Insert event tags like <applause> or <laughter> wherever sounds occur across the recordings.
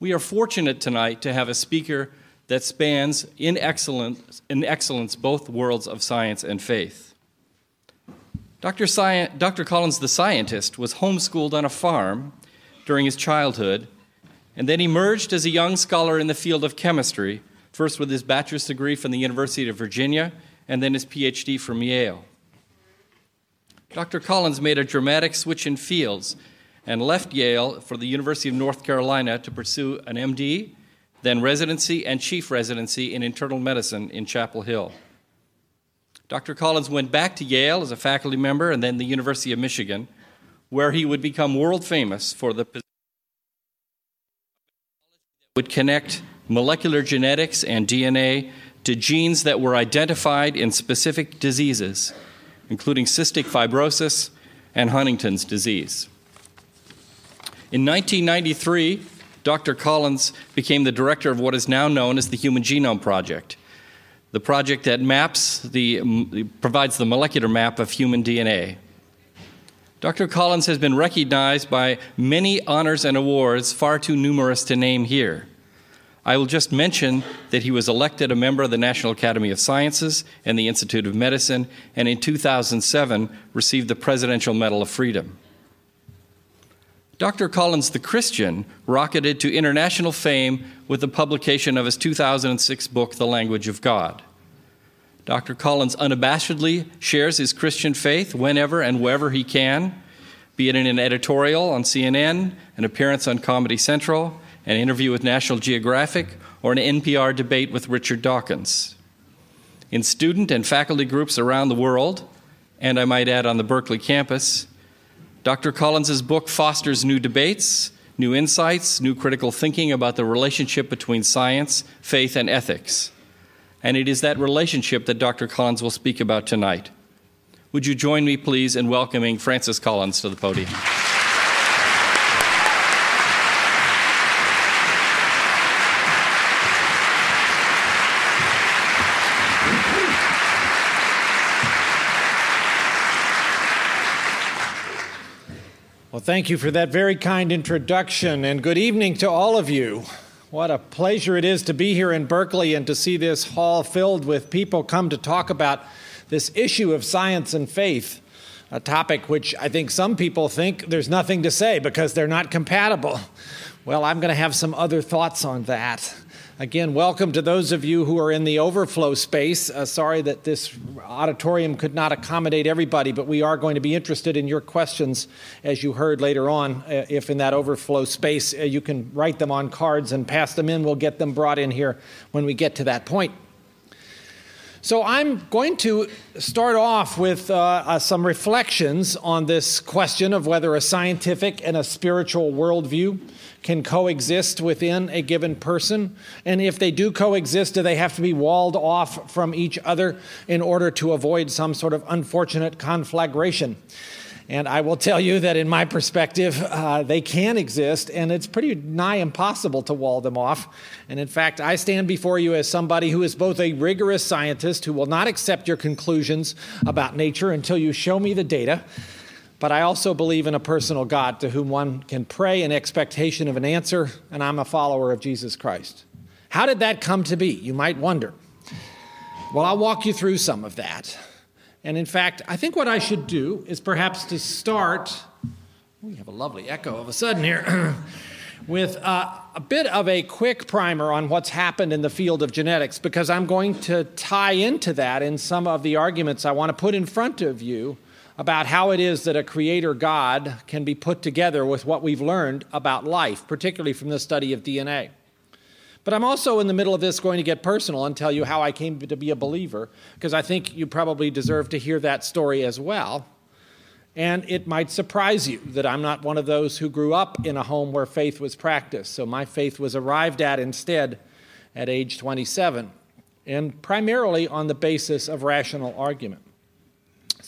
We are fortunate tonight to have a speaker that spans in excellence, in excellence both worlds of science and faith. Dr. Sci- Dr. Collins, the scientist, was homeschooled on a farm during his childhood and then emerged as a young scholar in the field of chemistry, first with his bachelor's degree from the University of Virginia and then his PhD from Yale. Dr. Collins made a dramatic switch in fields and left Yale for the University of North Carolina to pursue an MD, then residency and chief residency in internal medicine in Chapel Hill. Dr. Collins went back to Yale as a faculty member and then the University of Michigan, where he would become world famous for the would connect molecular genetics and DNA to genes that were identified in specific diseases, including cystic fibrosis and Huntington's disease. In 1993, Dr. Collins became the director of what is now known as the Human Genome Project, the project that maps the, provides the molecular map of human DNA. Dr. Collins has been recognized by many honors and awards, far too numerous to name here. I will just mention that he was elected a member of the National Academy of Sciences and the Institute of Medicine, and in 2007 received the Presidential Medal of Freedom. Dr. Collins the Christian rocketed to international fame with the publication of his 2006 book, The Language of God. Dr. Collins unabashedly shares his Christian faith whenever and wherever he can, be it in an editorial on CNN, an appearance on Comedy Central, an interview with National Geographic, or an NPR debate with Richard Dawkins. In student and faculty groups around the world, and I might add on the Berkeley campus, Dr. Collins' book fosters new debates, new insights, new critical thinking about the relationship between science, faith, and ethics. And it is that relationship that Dr. Collins will speak about tonight. Would you join me, please, in welcoming Francis Collins to the podium? Thank you for that very kind introduction, and good evening to all of you. What a pleasure it is to be here in Berkeley and to see this hall filled with people come to talk about this issue of science and faith, a topic which I think some people think there's nothing to say because they're not compatible. Well, I'm going to have some other thoughts on that. Again, welcome to those of you who are in the overflow space. Uh, sorry that this auditorium could not accommodate everybody, but we are going to be interested in your questions as you heard later on. Uh, if in that overflow space uh, you can write them on cards and pass them in, we'll get them brought in here when we get to that point. So, I'm going to start off with uh, uh, some reflections on this question of whether a scientific and a spiritual worldview can coexist within a given person? And if they do coexist, do they have to be walled off from each other in order to avoid some sort of unfortunate conflagration? And I will tell you that, in my perspective, uh, they can exist, and it's pretty nigh impossible to wall them off. And in fact, I stand before you as somebody who is both a rigorous scientist who will not accept your conclusions about nature until you show me the data but I also believe in a personal God to whom one can pray in expectation of an answer, and I'm a follower of Jesus Christ. How did that come to be? You might wonder. Well, I'll walk you through some of that. And in fact, I think what I should do is perhaps to start. We have a lovely echo of a sudden here. <clears throat> with uh, a bit of a quick primer on what's happened in the field of genetics, because I'm going to tie into that in some of the arguments I want to put in front of you about how it is that a creator God can be put together with what we've learned about life, particularly from the study of DNA. But I'm also in the middle of this going to get personal and tell you how I came to be a believer, because I think you probably deserve to hear that story as well. And it might surprise you that I'm not one of those who grew up in a home where faith was practiced. So my faith was arrived at instead at age 27, and primarily on the basis of rational argument.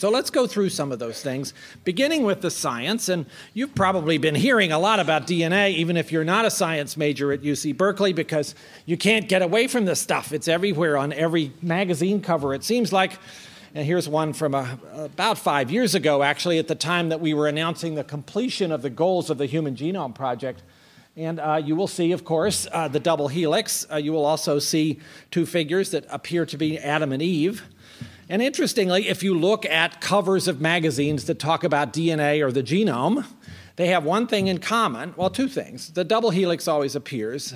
So let's go through some of those things, beginning with the science. And you've probably been hearing a lot about DNA, even if you're not a science major at UC Berkeley, because you can't get away from this stuff. It's everywhere on every magazine cover. It seems like, and here's one from a, about five years ago, actually, at the time that we were announcing the completion of the goals of the Human Genome Project. And uh, you will see, of course, uh, the double helix. Uh, you will also see two figures that appear to be Adam and Eve. And interestingly, if you look at covers of magazines that talk about DNA or the genome, they have one thing in common. Well, two things. The double helix always appears.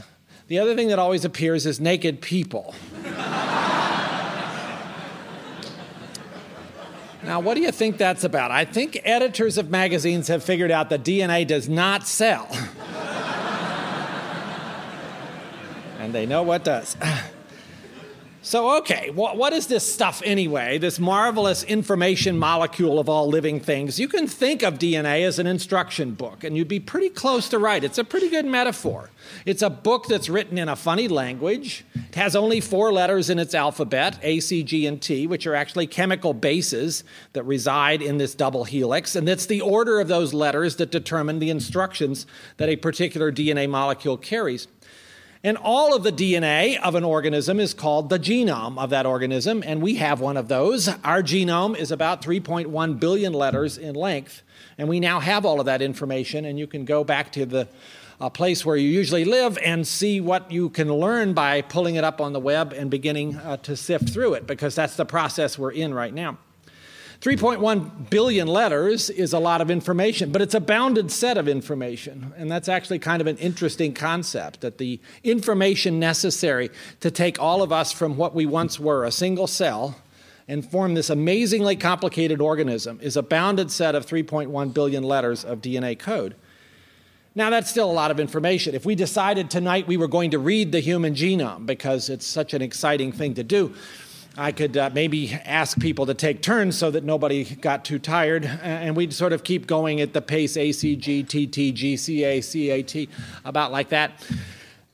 The other thing that always appears is naked people. <laughs> now, what do you think that's about? I think editors of magazines have figured out that DNA does not sell. <laughs> and they know what does. <laughs> So, okay, what, is this stuff anyway? This marvelous information molecule of all living things. You can think of DNA as an instruction book, and you'd be pretty close to right. It's a pretty good metaphor. It's a book that's written in a funny language. It has only four letters in its alphabet A, C, G, and T, which are actually chemical bases that reside in this double helix. And it's the order of those letters that determine the instructions that a particular DNA molecule carries. And all of the DNA of an organism is called the genome of that organism, and we have one of those. Our genome is about 3.1 billion letters in length, and we now have all of that information, and you can go back to the uh, place where you usually live and see what you can learn by pulling it up on the web and beginning uh, to sift through it, because that's the process we're in right now. 3.1 billion letters is a lot of information, but it's a bounded set of information. And that's actually kind of an interesting concept that the information necessary to take all of us from what we once were, a single cell, and form this amazingly complicated organism is a bounded set of 3.1 billion letters of DNA code. Now, that's still a lot of information. If we decided tonight we were going to read the human genome because it's such an exciting thing to do, I could uh, maybe ask people to take turns so that nobody got too tired, and we'd sort of keep going at the pace ACG, TT, GCA, CAT, about like that.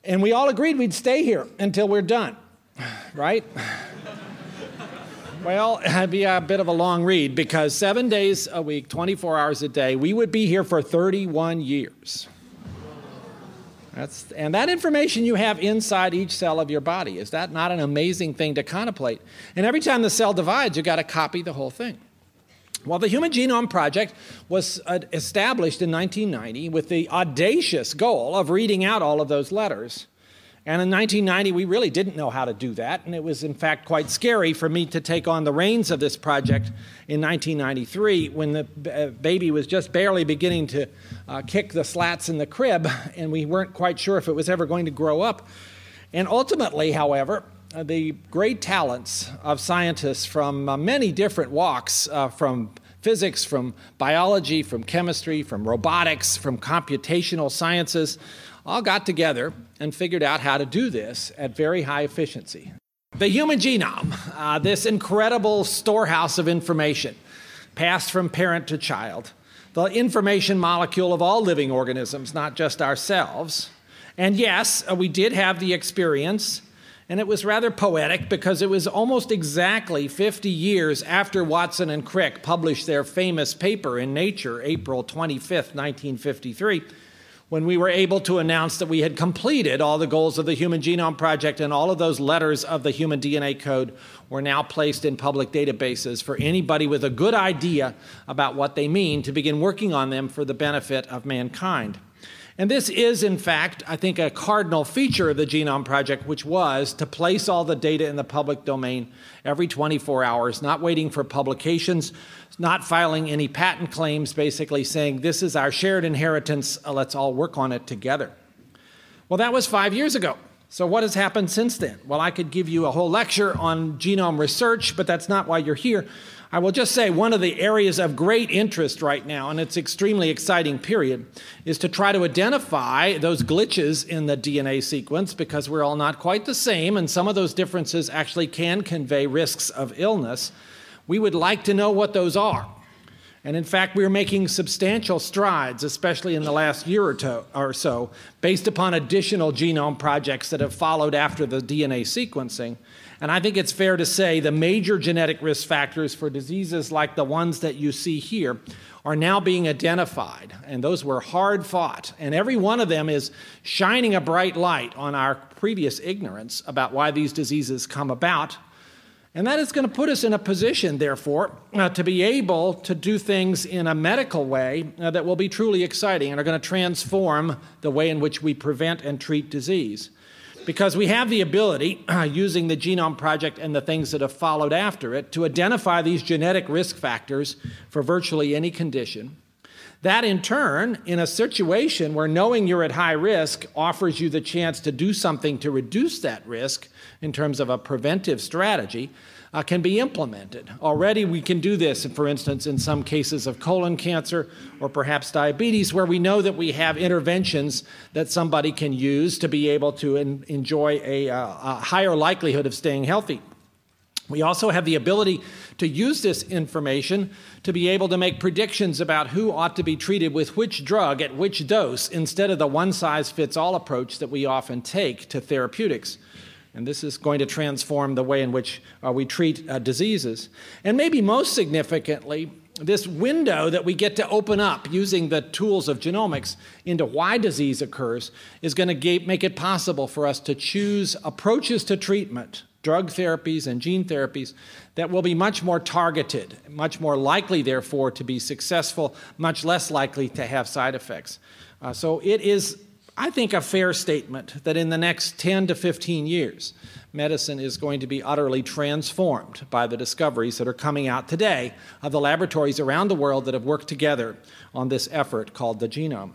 And we all agreed we'd stay here until we're done, right? well, it'd be a bit of a long read because seven days a week, 24 hours a day, we would be here for 31 years. That's, and that information you have inside each cell of your body. Is that not an amazing thing to contemplate? And every time the cell divides, you've got to copy the whole thing. Well, the Human Genome Project was uh, established in 1990 with the audacious goal of reading out all of those letters and in 1990, we really didn't know how to do that. And it was, in fact, quite scary for me to take on the reins of this project in 1993 when the uh, baby was just barely beginning to uh, kick the slats in the crib, <laughs> and we weren't quite sure if it was ever going to grow up. And ultimately, however, uh, the great talents of scientists from uh, many different walks, uh, from physics, from biology, from chemistry, from robotics, from computational sciences, all got together and figured out how to do this at very high efficiency. The human genome, uh, this incredible storehouse of information, passed from parent to child, the information molecule of all living organisms, not just ourselves. And yes, uh, we did have the experience, and it was rather poetic because it was almost exactly 50 years after Watson and Crick published their famous paper in Nature, April 25th, 1953 when we were able to announce that we had completed all the goals of the Human Genome Project and all of those letters of the human DNA code were now placed in public databases for anybody with a good idea about what they mean to begin working on them for the benefit of mankind. And this is, in fact, I think, a cardinal feature of the Genome Project, which was to place all the data in the public domain every 24 hours, not waiting for publications, not filing any patent claims, basically saying, this is our shared inheritance, let's all work on it together. Well, that was five years ago. So, what has happened since then? Well, I could give you a whole lecture on genome research, but that's not why you're here. I will just say one of the areas of great interest right now, and it's extremely exciting period, is to try to identify those glitches in the DNA sequence because we're all not quite the same, and some of those differences actually can convey risks of illness. We would like to know what those are. And in fact, we're making substantial strides, especially in the last year or, to, or so, based upon additional genome projects that have followed after the DNA sequencing and I think it's fair to say the major genetic risk factors for diseases like the ones that you see here are now being identified. And those were hard fought. And every one of them is shining a bright light on our previous ignorance about why these diseases come about. And that is going to put us in a position, therefore, uh, to be able to do things in a medical way uh, that will be truly exciting and are going to transform the way in which we prevent and treat disease. Because we have the ability, uh, <clears throat> using the Genome Project and the things that have followed after it, to identify these genetic risk factors for virtually any condition. That, in turn, in a situation where knowing you're at high risk offers you the chance to do something to reduce that risk, in terms of a preventive strategy uh, can be implemented. Already, we can do this, for instance, in some cases of colon cancer or perhaps diabetes, where we know that we have interventions that somebody can use to be able to enjoy a, uh, a higher likelihood of staying healthy. We also have the ability to use this information to be able to make predictions about who ought to be treated with which drug at which dose instead of the one size fits all approach that we often take to therapeutics. And this is going to transform the way in which uh, we treat uh, diseases. And maybe most significantly, this window that we get to open up using the tools of genomics into why disease occurs is going to make it possible for us to choose approaches to treatment, drug therapies and gene therapies, that will be much more targeted, much more likely, therefore, to be successful, much less likely to have side effects. Uh, so it is I think, a fair statement that in the next 10 to 15 years, medicine is going to be utterly transformed by the discoveries that are coming out today of the laboratories around the world that have worked together on this effort called the genome.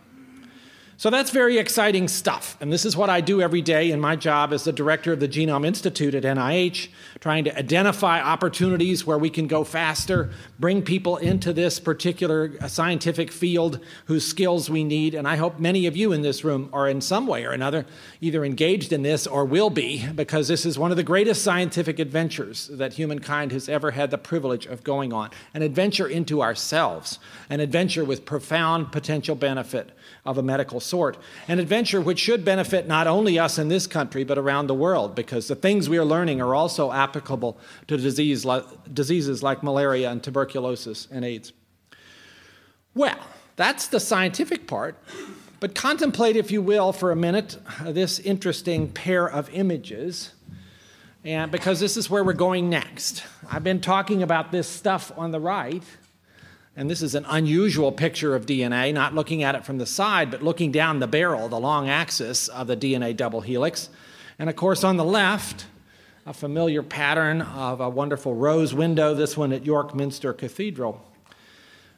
So that's very exciting stuff. And this is what I do every day in my job as the director of the Genome Institute at NIH, trying to identify opportunities where we can go faster, bring people into this particular uh, scientific field whose skills we need. And I hope many of you in this room are in some way or another either engaged in this or will be, because this is one of the greatest scientific adventures that humankind has ever had the privilege of going on an adventure into ourselves, an adventure with profound potential benefit of a medical sort. An adventure which should benefit not only us in this country, but around the world, because the things we are learning are also applicable to disease like, diseases like malaria and tuberculosis and AIDS. Well, that's the scientific part. But contemplate, if you will, for a minute, uh, this interesting pair of images, and because this is where we're going next. I've been talking about this stuff on the right and this is an unusual picture of DNA, not looking at it from the side, but looking down the barrel, the long axis of the DNA double helix. And of course, on the left, a familiar pattern of a wonderful rose window, this one at York Minster Cathedral.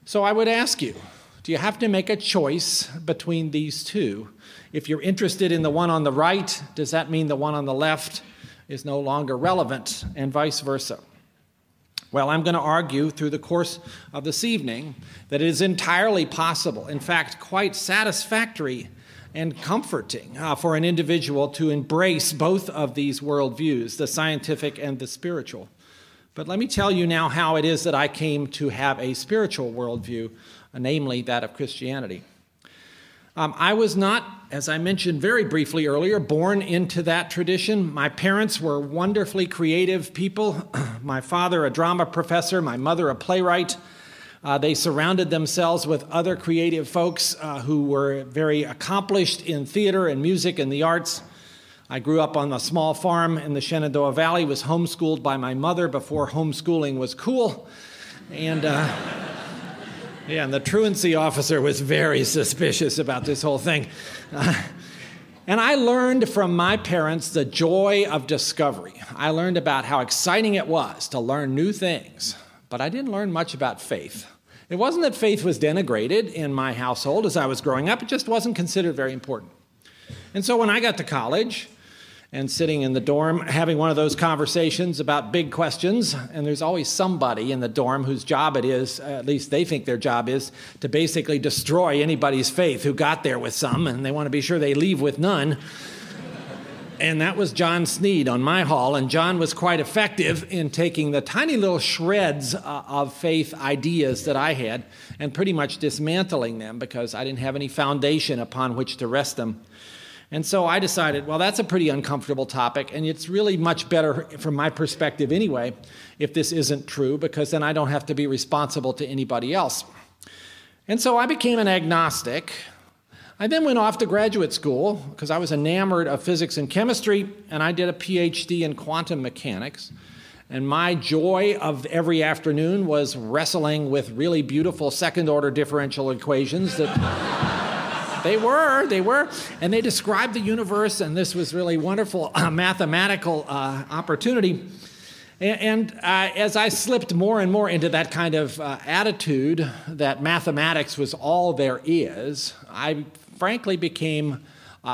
So I would ask you do you have to make a choice between these two? If you're interested in the one on the right, does that mean the one on the left is no longer relevant, and vice versa? Well, I'm going to argue through the course of this evening that it is entirely possible, in fact, quite satisfactory and comforting uh, for an individual to embrace both of these worldviews, the scientific and the spiritual. But let me tell you now how it is that I came to have a spiritual worldview, namely that of Christianity. Um, I was not, as I mentioned very briefly earlier, born into that tradition. My parents were wonderfully creative people. <clears throat> my father, a drama professor, my mother, a playwright. Uh, they surrounded themselves with other creative folks uh, who were very accomplished in theater and music and the arts. I grew up on a small farm in the Shenandoah Valley, was homeschooled by my mother before homeschooling was cool. And. Uh, yeah, and the truancy officer was very suspicious about this whole thing. Uh, and I learned from my parents the joy of discovery. I learned about how exciting it was to learn new things, but I didn't learn much about faith. It wasn't that faith was denigrated in my household as I was growing up, it just wasn't considered very important. And so when I got to college, and sitting in the dorm having one of those conversations about big questions. And there's always somebody in the dorm whose job it is, at least they think their job is, to basically destroy anybody's faith who got there with some, and they want to be sure they leave with none. And that was John Sneed on my hall. And John was quite effective in taking the tiny little shreds uh, of faith ideas that I had and pretty much dismantling them because I didn't have any foundation upon which to rest them. And so I decided, well, that's a pretty uncomfortable topic, and it's really much better from my perspective anyway if this isn't true, because then I don't have to be responsible to anybody else. And so I became an agnostic. I then went off to graduate school because I was enamored of physics and chemistry, and I did a PhD in quantum mechanics. And my joy of every afternoon was wrestling with really beautiful second order differential equations that they were, they were. And they described the universe, and this was really wonderful uh, mathematical uh, opportunity. And, uh, as I slipped more and more into that kind of uh, attitude that mathematics was all there is, I frankly became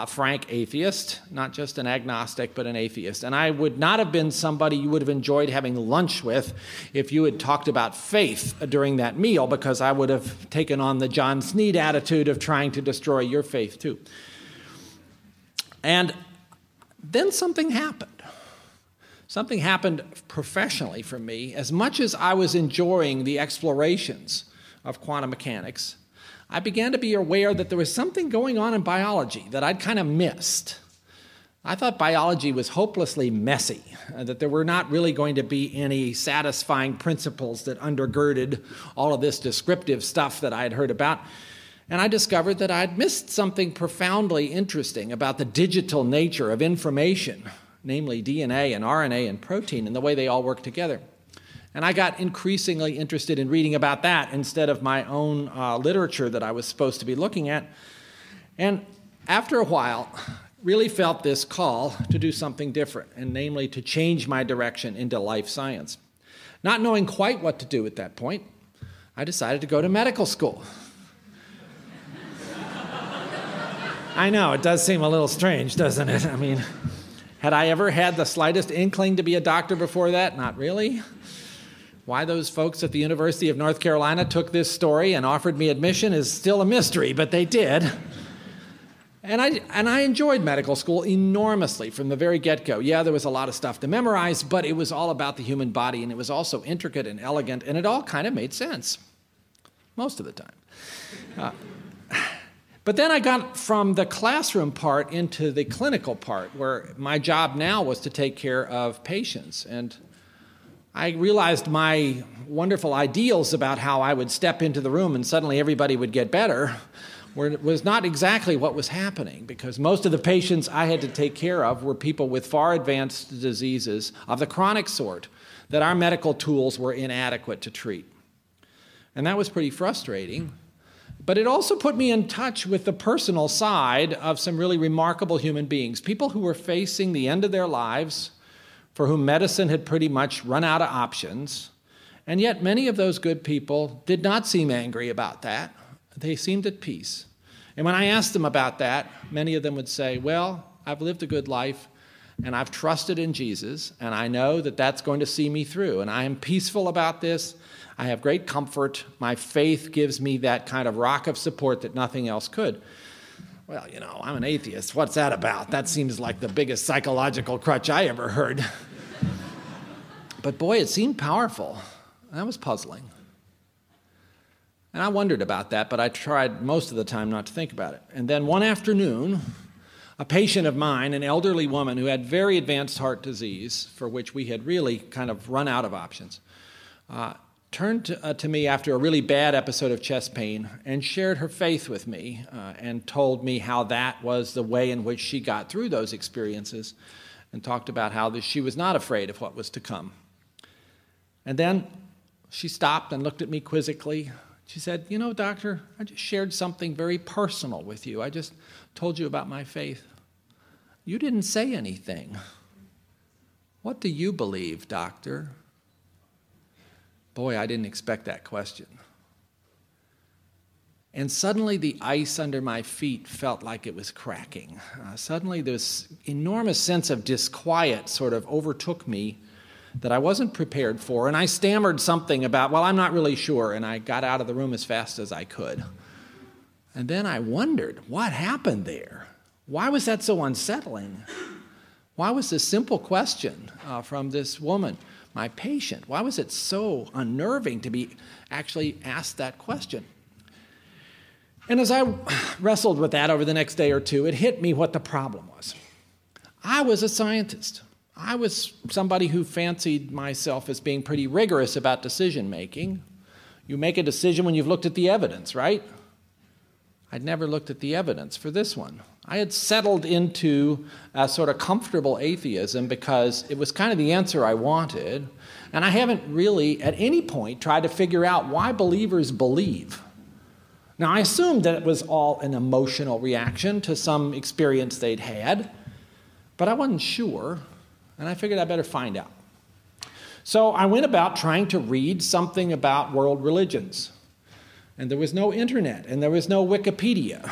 a frank atheist, not just an agnostic, but an atheist. And I would not have been somebody you would have enjoyed having lunch with if you had talked about faith during that meal, because I would have taken on the John Sneed attitude of trying to destroy your faith too. And then something happened something happened professionally for me. As much as I was enjoying the explorations of quantum mechanics, I began to be aware that there was something going on in biology that I'd kind of missed. I thought biology was hopelessly messy, uh, that there were not really going to be any satisfying principles that undergirded all of this descriptive stuff that I had heard about. And I discovered that I'd missed something profoundly interesting about the digital nature of information namely DNA and RNA and protein, and the way they all work together. And I got increasingly interested in reading about that instead of my own uh, literature that I was supposed to be looking at. And after a while, really felt this call to do something different, and namely to change my direction into life science. Not knowing quite what to do at that point, I decided to go to medical school. <laughs> I know, it does seem a little strange, doesn't it? I mean, had I ever had the slightest inkling to be a doctor before that? Not really. Why those folks at the University of North Carolina took this story and offered me admission is still a mystery, but they did. And I, and I enjoyed medical school enormously from the very get go. Yeah, there was a lot of stuff to memorize, but it was all about the human body, and it was also intricate and elegant, and it all kind of made sense most of the time. Uh, but then I got from the classroom part into the clinical part, where my job now was to take care of patients. And I realized my wonderful ideals about how I would step into the room and suddenly everybody would get better was not exactly what was happening because most of the patients I had to take care of were people with far advanced diseases of the chronic sort that our medical tools were inadequate to treat. And that was pretty frustrating but it also put me in touch with the personal side of some really remarkable human beings, people who were facing the end of their lives, for whom medicine had pretty much run out of options. And yet, many of those good people did not seem angry about that. They seemed at peace. And when I asked them about that, many of them would say, Well, I've lived a good life, and I've trusted in Jesus, and I know that that's going to see me through, and I am peaceful about this, I have great comfort. My faith gives me that kind of rock of support that nothing else could. Well, you know, I'm an atheist. What's that about? That seems like the biggest psychological crutch I ever heard. <laughs> but boy, it seemed powerful. That was puzzling. And I wondered about that, but I tried most of the time not to think about it. And then one afternoon, a patient of mine, an elderly woman who had very advanced heart disease, for which we had really kind of run out of options, uh, turned to, uh, to, me after a really bad episode of chest pain and shared her faith with me uh, and told me how that was the way in which she got through those experiences and talked about how this, she was not afraid of what was to come. And then she stopped and looked at me quizzically. She said, You know, doctor, I just shared something very personal with you. I just told you about my faith. You didn't say anything. What do you believe, doctor? Boy, I didn't expect that question. And suddenly the ice under my feet felt like it was cracking. Uh, suddenly this enormous sense of disquiet sort of overtook me that I wasn't prepared for. And I stammered something about, well, I'm not really sure. And I got out of the room as fast as I could. And then I wondered what happened there? Why was that so unsettling? Why was this simple question uh, from this woman? My patient? Why was it so unnerving to be actually asked that question? And as I wrestled with that over the next day or two, it hit me what the problem was. I was a scientist. I was somebody who fancied myself as being pretty rigorous about decision making. You make a decision when you've looked at the evidence, right? I'd never looked at the evidence for this one. I had settled into a sort of comfortable atheism because it was kind of the answer I wanted, and I haven't really at any point tried to figure out why believers believe. Now, I assumed that it was all an emotional reaction to some experience they'd had, but I wasn't sure, and I figured I better find out. So I went about trying to read something about world religions and there was no internet, and there was no Wikipedia.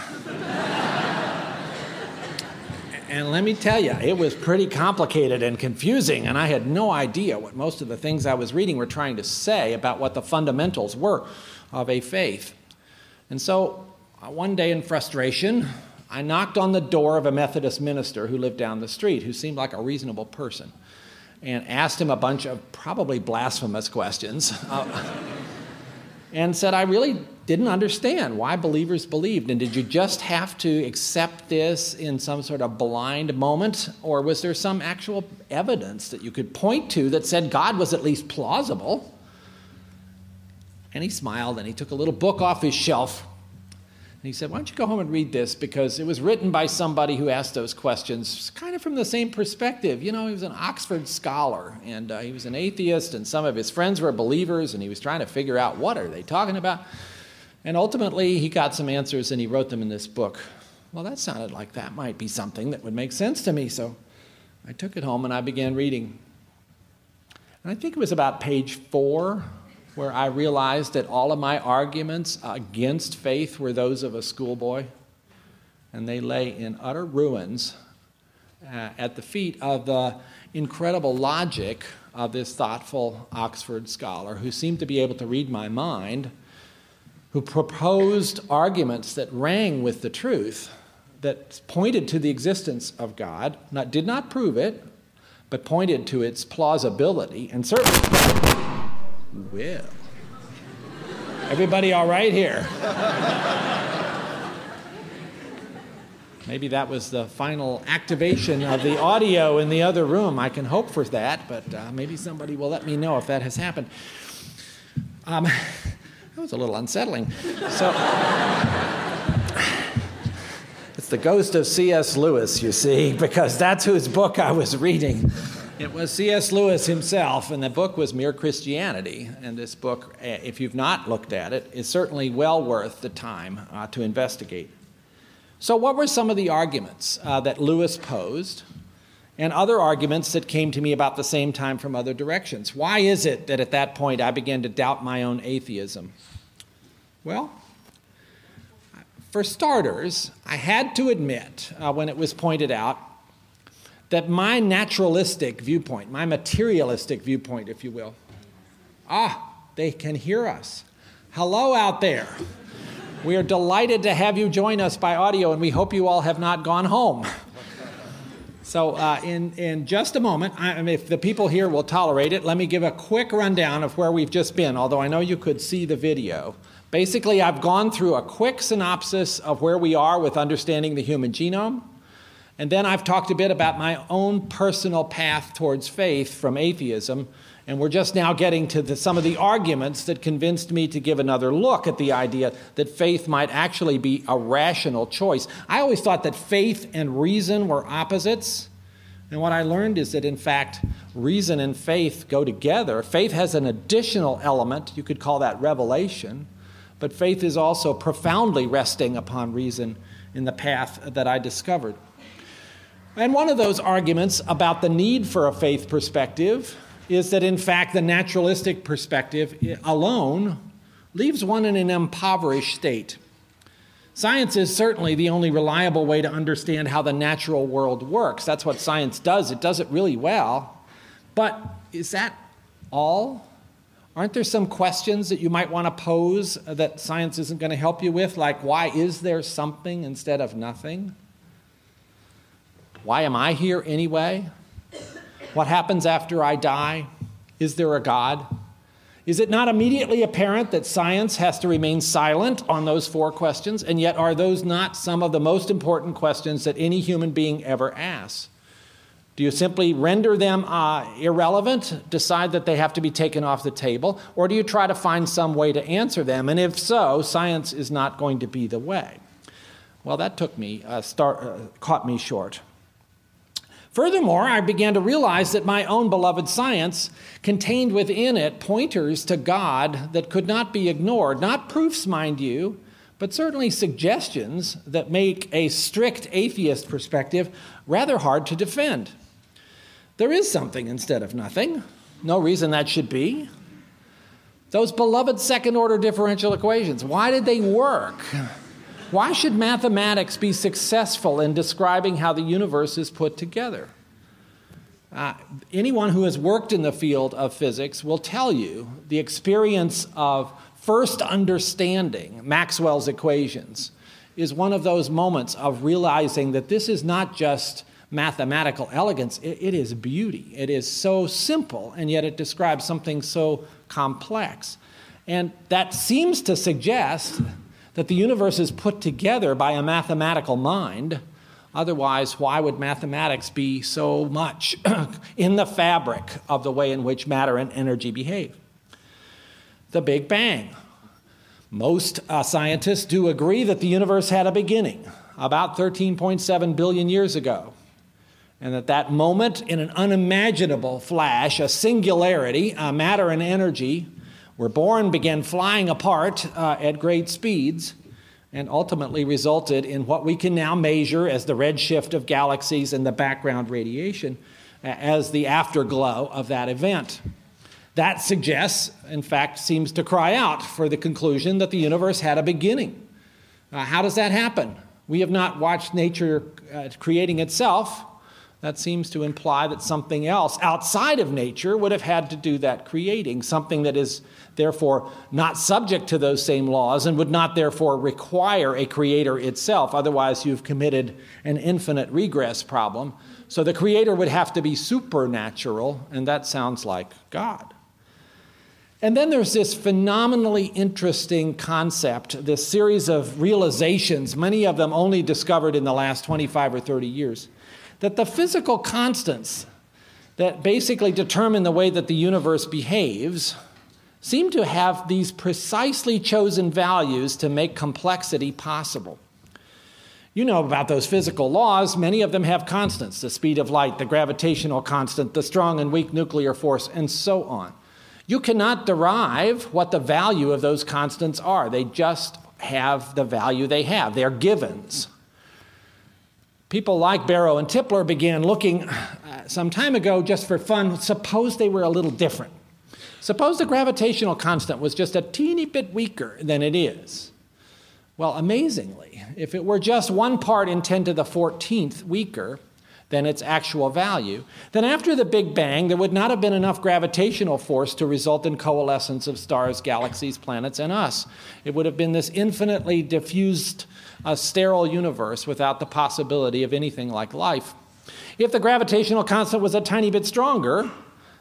and let me tell you, it was pretty complicated and confusing, and I had no idea what most of the things I was reading were trying to say about what the fundamentals were of a faith. And so, uh, one day in frustration, I knocked on the door of a Methodist minister who lived down the street, who seemed like a reasonable person, and asked him a bunch of probably blasphemous questions. Uh, and said, I really didn't understand why believers believed. And did you just have to accept this in some sort of blind moment? Or was there some actual evidence that you could point to that said God was at least plausible? And he smiled and he took a little book off his shelf and he said, Why don't you go home and read this? Because it was written by somebody who asked those questions kind of from the same perspective. You know, he was an Oxford scholar and uh, he was an atheist, and some of his friends were believers, and he was trying to figure out what are they talking about. And ultimately, he got some answers and he wrote them in this book. Well, that sounded like that might be something that would make sense to me. So I took it home and I began reading. And I think it was about page four where I realized that all of my arguments against faith were those of a schoolboy, and they lay in utter ruins uh, at the feet of the incredible logic of this thoughtful Oxford scholar who seemed to be able to read my mind, who proposed arguments that rang with the truth, that pointed to the existence of God, not, did not prove it, but pointed to its plausibility, and certainly well, everybody all right here? Maybe that was the final activation of the audio in the other room. I can hope for that, but uh, maybe somebody will let me know if that has happened. Um, that was a little unsettling. So, <laughs> it's the ghost of C.S. Lewis, you see, because that's whose book I was reading. It was C.S. Lewis himself, and the book was Mere Christianity. And this book, eh, if you've not looked at it, is certainly well worth the time uh, to investigate. So, what were some of the arguments uh, that Lewis posed, and other arguments that came to me about the same time from other directions? Why is it that at that point I began to doubt my own atheism? Well, for starters, I had to admit, uh, when it was pointed out, that my naturalistic viewpoint, my materialistic viewpoint, if you will, ah, they can hear us. Hello out there. We are delighted to have you join us by audio, and we hope you all have not gone home. So, uh, in, in just a moment, I, if the people here will tolerate it, let me give a quick rundown of where we've just been, although I know you could see the video. Basically, I've gone through a quick synopsis of where we are with understanding the human genome. And then I've talked a bit about my own personal path towards faith from atheism. And we're just now getting to the, some of the arguments that convinced me to give another look at the idea that faith might actually be a rational choice. I always thought that faith and reason were opposites. And what I learned is that, in fact, reason and faith go together. Faith has an additional element, you could call that revelation, but faith is also profoundly resting upon reason in the path that I discovered. And one of those arguments about the need for a faith perspective is that, in fact, the naturalistic perspective alone leaves one in an impoverished state. Science is certainly the only reliable way to understand how the natural world works. That's what science does, it does it really well. But is that all? Aren't there some questions that you might want to pose that science isn't going to help you with? Like, why is there something instead of nothing? Why am I here anyway? What happens after I die? Is there a God? Is it not immediately apparent that science has to remain silent on those four questions? And yet, are those not some of the most important questions that any human being ever asks? Do you simply render them uh, irrelevant, decide that they have to be taken off the table, or do you try to find some way to answer them? And if so, science is not going to be the way. Well, that took me, uh, start, uh, caught me short. Furthermore, I began to realize that my own beloved science contained within it pointers to God that could not be ignored. Not proofs, mind you, but certainly suggestions that make a strict atheist perspective rather hard to defend. There is something instead of nothing. No reason that should be. Those beloved second order differential equations, why did they work? Why should mathematics be successful in describing how the universe is put together? Uh, anyone who has worked in the field of physics will tell you the experience of first understanding Maxwell's equations is one of those moments of realizing that this is not just mathematical elegance, it, it is beauty. It is so simple, and yet it describes something so complex. And that seems to suggest that the universe is put together by a mathematical mind. Otherwise, why would mathematics be so much <clears throat> in the fabric of the way in which matter and energy behave? The Big Bang. Most uh, scientists do agree that the universe had a beginning about 13.7 billion years ago. And that that moment, in an unimaginable flash, a singularity, uh, matter and energy, were born, began flying apart uh, at great speeds, and ultimately resulted in what we can now measure as the redshift of galaxies and the background radiation as the afterglow of that event. That suggests, in fact, seems to cry out for the conclusion that the universe had a beginning. Uh, how does that happen? We have not watched nature uh, creating itself that seems to imply that something else outside of nature would have had to do that creating, something that is therefore not subject to those same laws and would not therefore require a creator itself. Otherwise, you've committed an infinite regress problem. So the creator would have to be supernatural, and that sounds like God. And then there's this phenomenally interesting concept, this series of realizations, many of them only discovered in the last 25 or 30 years that the physical constants that basically determine the way that the universe behaves seem to have these precisely chosen values to make complexity possible. You know about those physical laws. Many of them have constants the speed of light, the gravitational constant, the strong and weak nuclear force, and so on. You cannot derive what the value of those constants are. They just have the value they have, they're givens people like Barrow and Tipler began looking uh, some time ago just for fun. Suppose they were a little different. Suppose the gravitational constant was just a teeny bit weaker than it is. Well, amazingly, if it were just one part in 10 to the 14th weaker than its actual value, then after the Big Bang, there would not have been enough gravitational force to result in coalescence of stars, galaxies, planets, and us. It would have been this infinitely diffused a sterile universe without the possibility of anything like life. If the gravitational constant was a tiny bit stronger,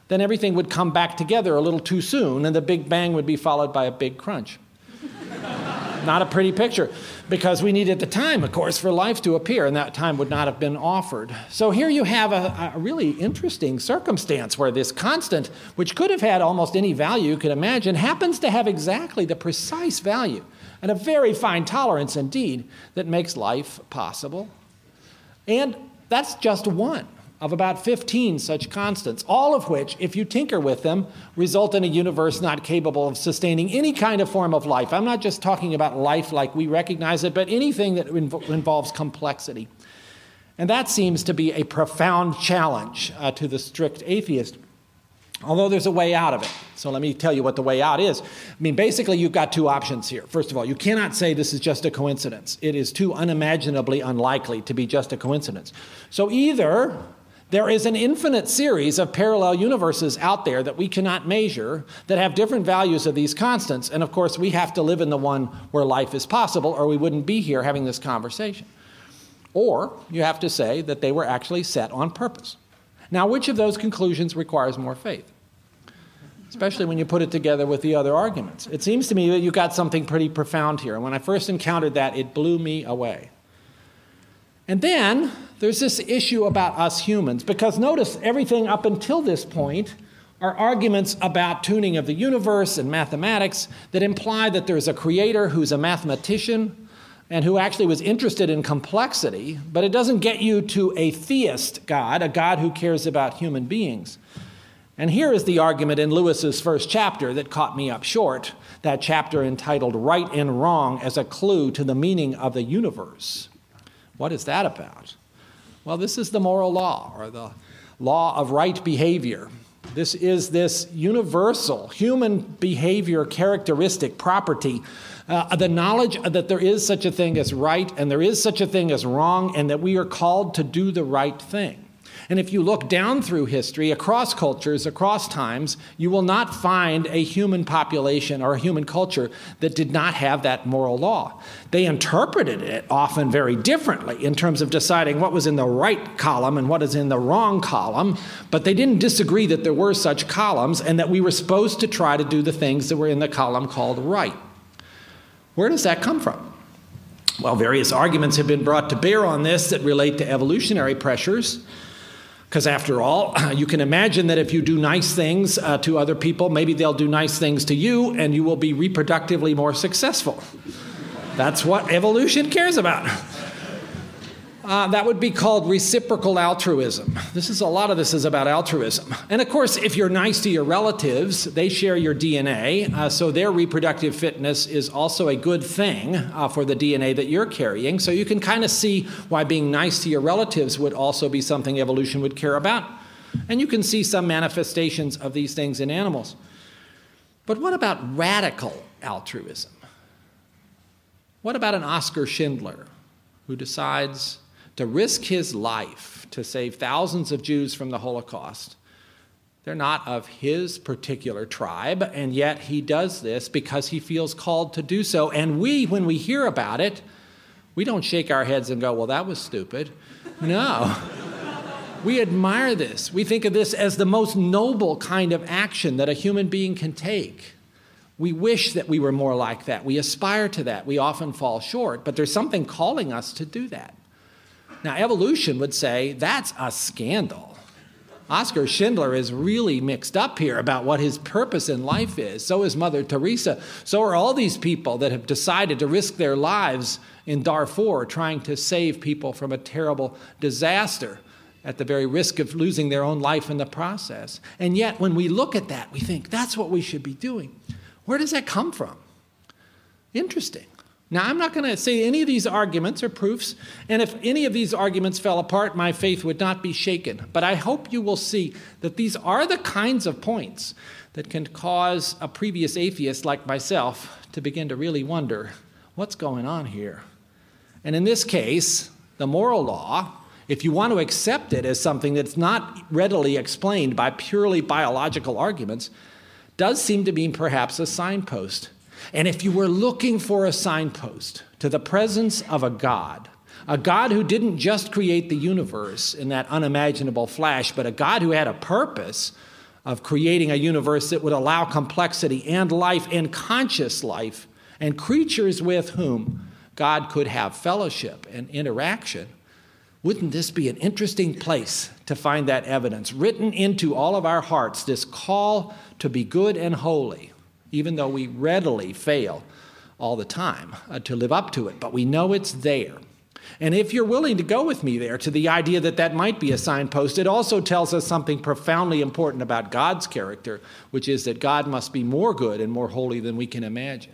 then everything would come back together a little too soon, and the Big Bang would be followed by a big crunch. <laughs> not a pretty picture, because we needed the time, of course, for life to appear, and that time would not have been offered. So here you have a, a really interesting circumstance where this constant, which could have had almost any value you could imagine, happens to have exactly the precise value and a very fine tolerance indeed that makes life possible. And that's just one of about 15 such constants, all of which, if you tinker with them, result in a universe not capable of sustaining any kind of form of life. I'm not just talking about life like we recognize it, but anything that inv- involves complexity. And that seems to be a profound challenge uh, to the strict atheist. Although there's a way out of it. So let me tell you what the way out is. I mean, basically, you've got two options here. First of all, you cannot say this is just a coincidence, it is too unimaginably unlikely to be just a coincidence. So either there is an infinite series of parallel universes out there that we cannot measure that have different values of these constants. And of course, we have to live in the one where life is possible, or we wouldn't be here having this conversation. Or you have to say that they were actually set on purpose. Now, which of those conclusions requires more faith? Especially when you put it together with the other arguments. It seems to me that you've got something pretty profound here. And when I first encountered that, it blew me away. And then there's this issue about us humans, because notice everything up until this point are arguments about tuning of the universe and mathematics that imply that there's a creator who's a mathematician and who actually was interested in complexity, but it doesn't get you to a theist God, a God who cares about human beings. And here is the argument in Lewis's first chapter that caught me up short, that chapter entitled Right and Wrong as a Clue to the Meaning of the Universe. What is that about? Well, this is the moral law, or the law of right behavior. This is this universal human behavior characteristic property uh, the knowledge that there is such a thing as right and there is such a thing as wrong, and that we are called to do the right thing. And if you look down through history, across cultures, across times, you will not find a human population or a human culture that did not have that moral law. They interpreted it often very differently in terms of deciding what was in the right column and what is in the wrong column, but they didn't disagree that there were such columns and that we were supposed to try to do the things that were in the column called right. Where does that come from? Well, various arguments have been brought to bear on this that relate to evolutionary pressures. Because after all, <clears throat> you can imagine that if you do nice things uh, to other people, maybe they'll do nice things to you and you will be reproductively more successful. That's what evolution cares about. Uh, that would be called reciprocal altruism. This is a lot of this is about altruism. And of course, if you're nice to your relatives, they share your DNA, uh, so their reproductive fitness is also a good thing uh, for the DNA that you're carrying. So you can kind of see why being nice to your relatives would also be something evolution would care about. And you can see some manifestations of these things in animals. But what about radical altruism? What about an Oscar Schindler who decides to risk his life to save thousands of Jews from the Holocaust. They're not of his particular tribe, and yet he does this because he feels called to do so. And we, when we hear about it, we don't shake our heads and go, well, that was stupid. No. <laughs> we admire this. We think of this as the most noble kind of action that a human being can take. We wish that we were more like that. We aspire to that. We often fall short, but there's something calling us to do that. Now, evolution would say that's a scandal. Oscar Schindler is really mixed up here about what his purpose in life is. So is Mother Teresa. So are all these people that have decided to risk their lives in Darfur trying to save people from a terrible disaster at the very risk of losing their own life in the process. And yet, when we look at that, we think that's what we should be doing. Where does that come from? Interesting. Now, I'm not going to say any of these arguments are proofs, and if any of these arguments fell apart, my faith would not be shaken. But I hope you will see that these are the kinds of points that can cause a previous atheist like myself to begin to really wonder what's going on here. And in this case, the moral law, if you want to accept it as something that's not readily explained by purely biological arguments, does seem to be perhaps a signpost and if you were looking for a signpost to the presence of a God, a God who didn't just create the universe in that unimaginable flash, but a God who had a purpose of creating a universe that would allow complexity and life and conscious life and creatures with whom God could have fellowship and interaction. Wouldn't this be an interesting place to find that evidence? Written into all of our hearts, this call to be good and holy even though we readily fail all the time uh, to live up to it, but we know it's there. And if you're willing to go with me there to the idea that that might be a signpost, it also tells us something profoundly important about God's character, which is that God must be more good and more holy than we can imagine.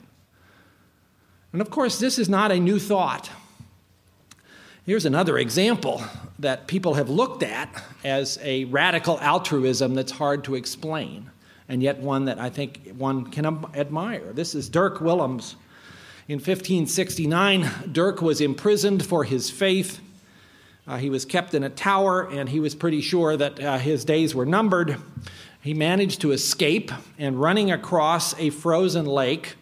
And of course, this is not a new thought. Here's another example that people have looked at as a radical altruism that's hard to explain and yet one that I think one can admire. This is Dirk Willems. In 1569, Dirk was imprisoned for his faith. Uh, he was kept in a tower, and he was pretty sure that uh, his days were numbered. He managed to escape, and running across a frozen lake,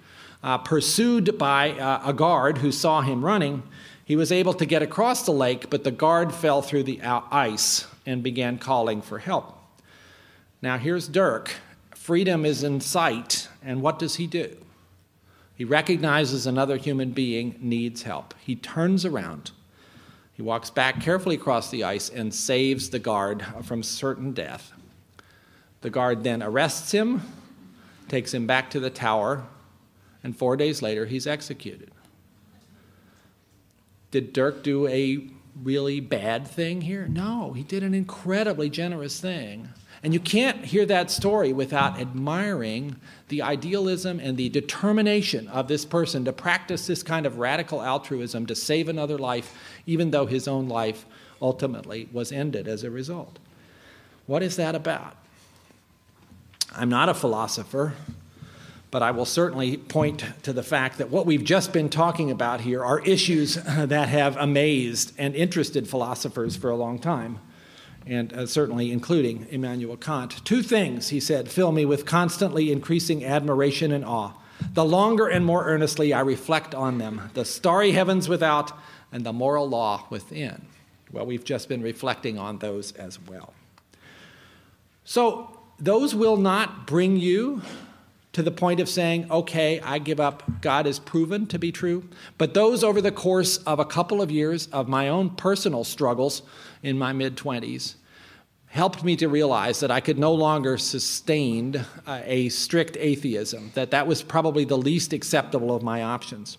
uh, pursued by uh, a guard who saw him running, he was able to get across the lake, but the guard fell through the uh, ice and began calling for help. Now, here's Dirk Freedom is in sight, and what does he do? He recognizes another human being needs help. He turns around. He walks back carefully across the ice and saves the guard from certain death. The guard then arrests him, takes him back to the tower, and four days later he's executed. Did Dirk do a really bad thing here? No, he did an incredibly generous thing. And you can't hear that story without admiring the idealism and the determination of this person to practice this kind of radical altruism to save another life, even though his own life ultimately was ended as a result. What is that about? I'm not a philosopher, but I will certainly point to the fact that what we've just been talking about here are issues <laughs> that have amazed and interested philosophers for a long time and uh, certainly including Immanuel Kant. Two things, he said, fill me with constantly increasing admiration and awe. The longer and more earnestly I reflect on them, the starry heavens without and the moral law within. Well, we've just been reflecting on those as well. So, those will not bring you to the point of saying, okay, I give up, God is proven to be true. But those over the course of a couple of years of my own personal struggles in my mid 20s helped me to realize that I could no longer sustain uh, a strict atheism, that that was probably the least acceptable of my options.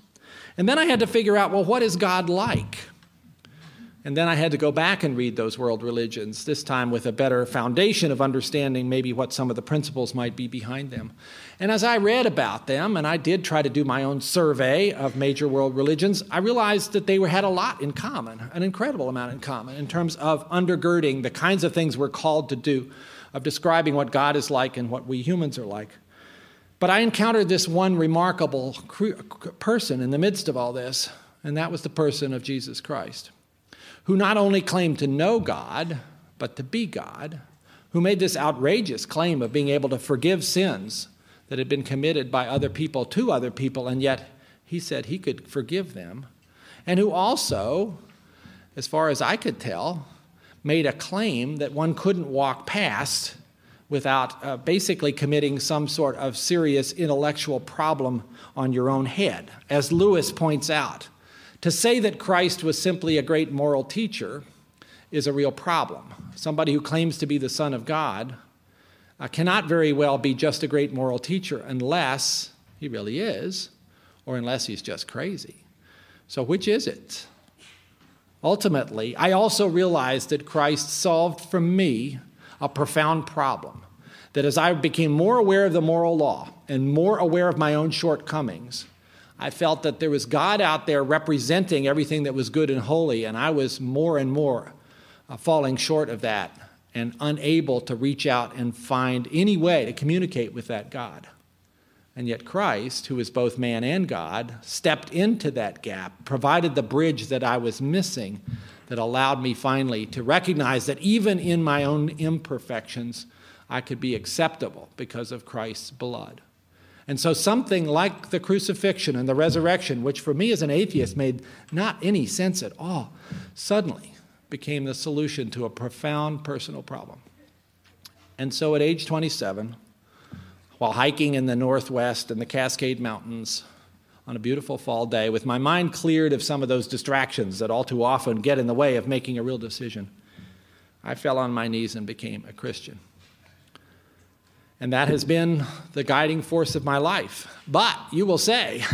And then I had to figure out well, what is God like? And then I had to go back and read those world religions, this time with a better foundation of understanding maybe what some of the principles might be behind them. And as I read about them, and I did try to do my own survey of major world religions, I realized that they had a lot in common, an incredible amount in common, in terms of undergirding the kinds of things we're called to do, of describing what God is like and what we humans are like. But I encountered this one remarkable person in the midst of all this, and that was the person of Jesus Christ who not only claimed to know God, but to be God, who made this outrageous claim of being able to forgive sins that had been committed by other people to other people, and yet he said he could forgive them, and who also, as far as I could tell, made a claim that one couldn't walk past without uh, basically committing some sort of serious intellectual problem on your own head. As Lewis points out, to say that Christ was simply a great moral teacher is a real problem. Somebody who claims to be the Son of God uh, cannot very well be just a great moral teacher unless he really is, or unless he's just crazy. So, which is it? Ultimately, I also realized that Christ solved for me a profound problem. That as I became more aware of the moral law and more aware of my own shortcomings, I felt that there was God out there representing everything that was good and holy, and I was more and more uh, falling short of that and unable to reach out and find any way to communicate with that God. And yet, Christ, who is both man and God, stepped into that gap, provided the bridge that I was missing that allowed me finally to recognize that even in my own imperfections, I could be acceptable because of Christ's blood. And so, something like the crucifixion and the resurrection, which for me as an atheist made not any sense at all, suddenly became the solution to a profound personal problem. And so, at age 27, while hiking in the Northwest and the Cascade Mountains on a beautiful fall day, with my mind cleared of some of those distractions that all too often get in the way of making a real decision, I fell on my knees and became a Christian. And that has been the guiding force of my life. But you will say,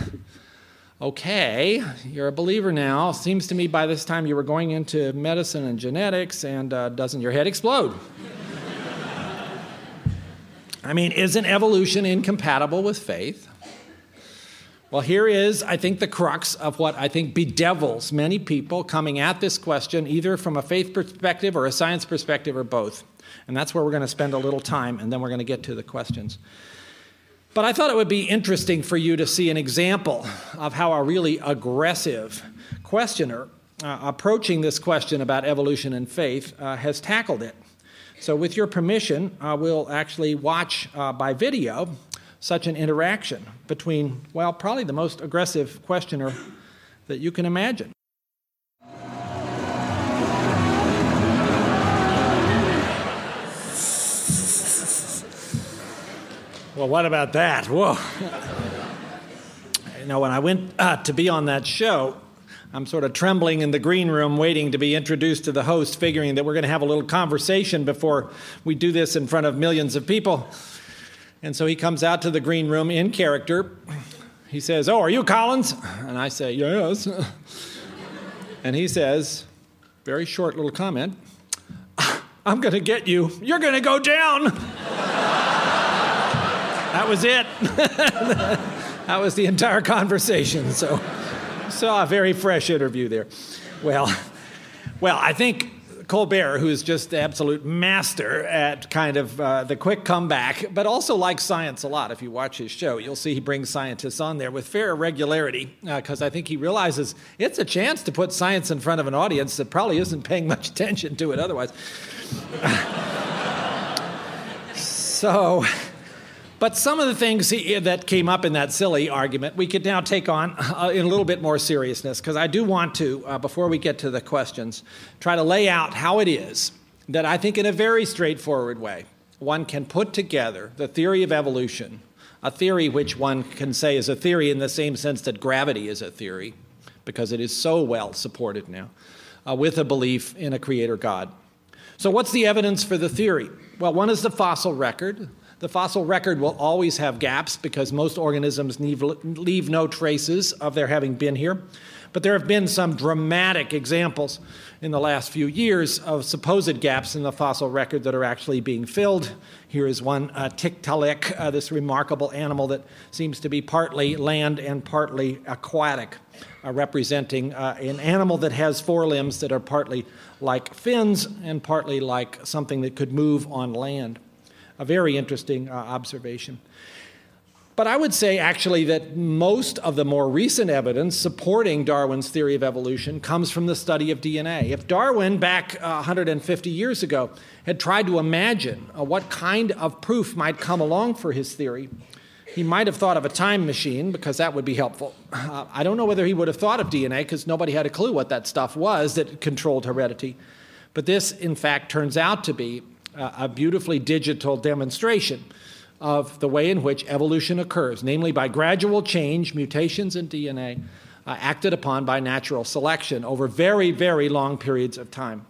okay, you're a believer now. Seems to me by this time you were going into medicine and genetics, and uh, doesn't your head explode? <laughs> I mean, isn't evolution incompatible with faith? Well, here is, I think, the crux of what I think bedevils many people coming at this question, either from a faith perspective or a science perspective or both. And that's where we're going to spend a little time, and then we're going to get to the questions. But I thought it would be interesting for you to see an example of how a really aggressive questioner uh, approaching this question about evolution and faith uh, has tackled it. So, with your permission, uh, we'll actually watch uh, by video such an interaction between, well, probably the most aggressive questioner that you can imagine. Well, what about that? Whoa. you know, when I went uh, to be on that show, I'm sort of trembling in the green room waiting to be introduced to the host, figuring that we're going to have a little conversation before we do this in front of millions of people. And so he comes out to the green room in character. He says, Oh, are you Collins? And I say, Yes. And he says, very short little comment, I'm going to get you. You're going to go down. that was it. <laughs> that was the entire conversation. So, saw a very fresh interview there. Well, well, I think Colbert, who is just absolute master at kind of uh, the quick comeback, but also likes science a lot. If you watch his show, you'll see he brings scientists on there with fair regularity because uh, I think he realizes it's a chance to put science in front of an audience that probably isn't paying much attention to it otherwise. <laughs> so, but some of the things that came up in that silly argument, we could now take on uh, in a little bit more seriousness, because I do want to, uh, before we get to the questions, try to lay out how it is that I think, in a very straightforward way, one can put together the theory of evolution, a theory which one can say is a theory in the same sense that gravity is a theory, because it is so well supported now, uh, with a belief in a creator God. So, what's the evidence for the theory? Well, one is the fossil record. The fossil record will always have gaps because most organisms leave no traces of their having been here. But there have been some dramatic examples in the last few years of supposed gaps in the fossil record that are actually being filled. Here is one uh, Tiktaalik, uh, this remarkable animal that seems to be partly land and partly aquatic, uh, representing uh, an animal that has four limbs that are partly like fins and partly like something that could move on land a very interesting uh, observation. But I would say actually that most of the more recent evidence supporting Darwin's theory of evolution comes from the study of DNA. If Darwin, back uh, 150 years ago, had tried to imagine uh, what kind of proof might come along for his theory, he might have thought of a time machine because that would be helpful. Uh, I don't know whether he would have thought of DNA because nobody had a clue what that stuff was that controlled heredity. But this, in fact, turns out to be a beautifully digital demonstration of the way in which evolution occurs, namely by gradual change, mutations in DNA, uh, acted upon by natural selection over very, very long periods of time.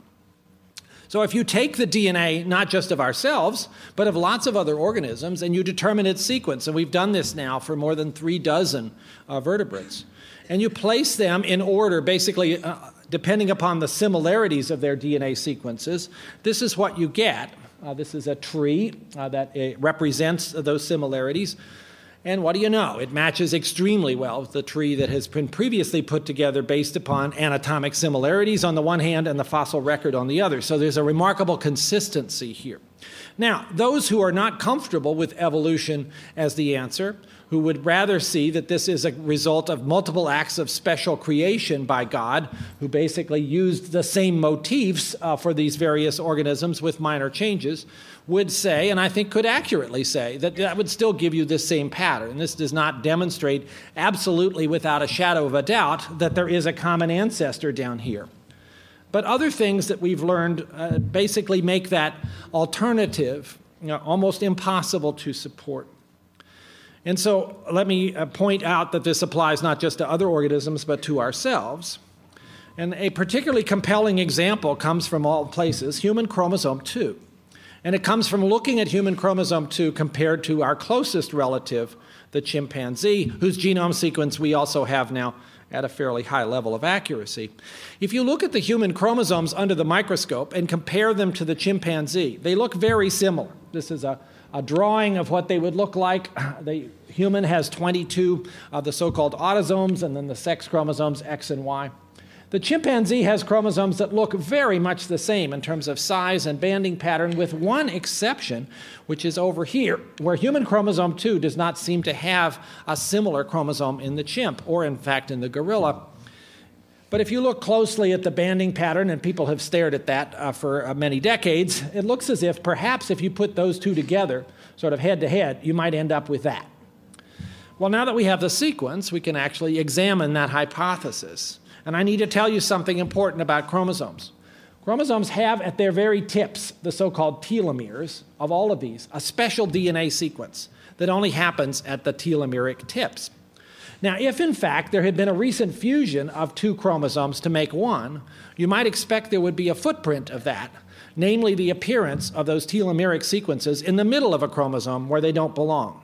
So, if you take the DNA, not just of ourselves, but of lots of other organisms, and you determine its sequence, and we've done this now for more than three dozen uh, vertebrates, and you place them in order, basically uh, depending upon the similarities of their DNA sequences, this is what you get. Uh, this is a tree uh, that uh, represents those similarities. And what do you know? It matches extremely well with the tree that has been previously put together based upon anatomic similarities on the one hand and the fossil record on the other. So there's a remarkable consistency here. Now, those who are not comfortable with evolution as the answer who would rather see that this is a result of multiple acts of special creation by God, who basically used the same motifs uh, for these various organisms with minor changes, would say, and I think could accurately say, that that would still give you this same pattern. This does not demonstrate absolutely without a shadow of a doubt that there is a common ancestor down here. But other things that we've learned uh, basically make that alternative you know, almost impossible to support. And so let me uh, point out that this applies not just to other organisms, but to ourselves. And a particularly compelling example comes from all places human chromosome 2. And it comes from looking at human chromosome 2 compared to our closest relative, the chimpanzee, whose genome sequence we also have now at a fairly high level of accuracy. If you look at the human chromosomes under the microscope and compare them to the chimpanzee, they look very similar. This is a a drawing of what they would look like. <clears throat> The human has 22 of the so called autosomes and then the sex chromosomes X and Y. The chimpanzee has chromosomes that look very much the same in terms of size and banding pattern, with one exception, which is over here, where human chromosome 2 does not seem to have a similar chromosome in the chimp, or in fact in the gorilla. But if you look closely at the banding pattern, and people have stared at that uh, for uh, many decades, it looks as if perhaps if you put those two together, sort of head to head, you might end up with that. Well, now that we have the sequence, we can actually examine that hypothesis. And I need to tell you something important about chromosomes. Chromosomes have at their very tips, the so called telomeres of all of these, a special DNA sequence that only happens at the telomeric tips. Now, if in fact there had been a recent fusion of two chromosomes to make one, you might expect there would be a footprint of that, namely the appearance of those telomeric sequences in the middle of a chromosome where they don't belong.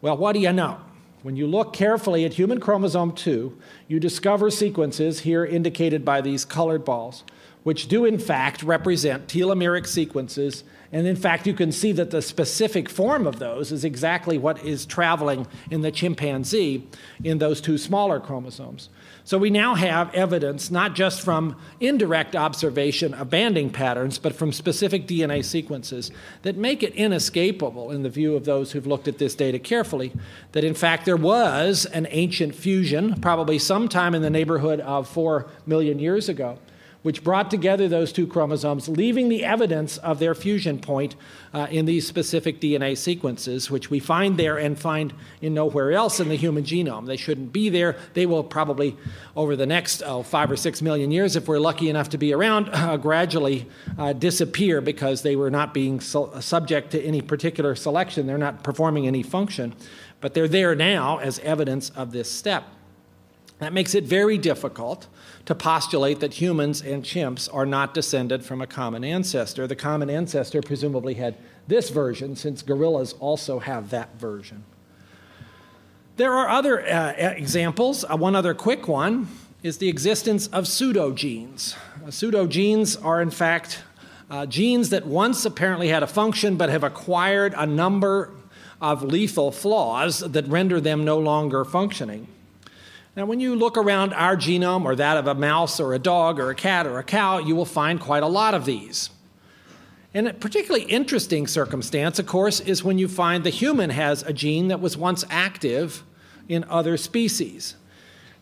Well, what do you know? When you look carefully at human chromosome 2, you discover sequences here indicated by these colored balls, which do in fact represent telomeric sequences. And in fact, you can see that the specific form of those is exactly what is traveling in the chimpanzee in those two smaller chromosomes. So we now have evidence not just from indirect observation of banding patterns, but from specific DNA sequences that make it inescapable, in the view of those who've looked at this data carefully, that in fact there was an ancient fusion, probably sometime in the neighborhood of four million years ago, which brought together those two chromosomes, leaving the evidence of their fusion point uh, in these specific DNA sequences, which we find there and find in nowhere else in the human genome. They shouldn't be there. They will probably, over the next oh, five or six million years, if we're lucky enough to be around, uh, gradually uh, disappear because they were not being su- subject to any particular selection. They're not performing any function, but they're there now as evidence of this step. That makes it very difficult to postulate that humans and chimps are not descended from a common ancestor. The common ancestor presumably had this version, since gorillas also have that version. There are other uh, examples. Uh, one other quick one is the existence of pseudogenes. Uh, pseudogenes are, in fact, uh, genes that once apparently had a function but have acquired a number of lethal flaws that render them no longer functioning. Now, when you look around our genome or that of a mouse or a dog or a cat or a cow, you will find quite a lot of these. And a particularly interesting circumstance, of course, is when you find the human has a gene that was once active in other species.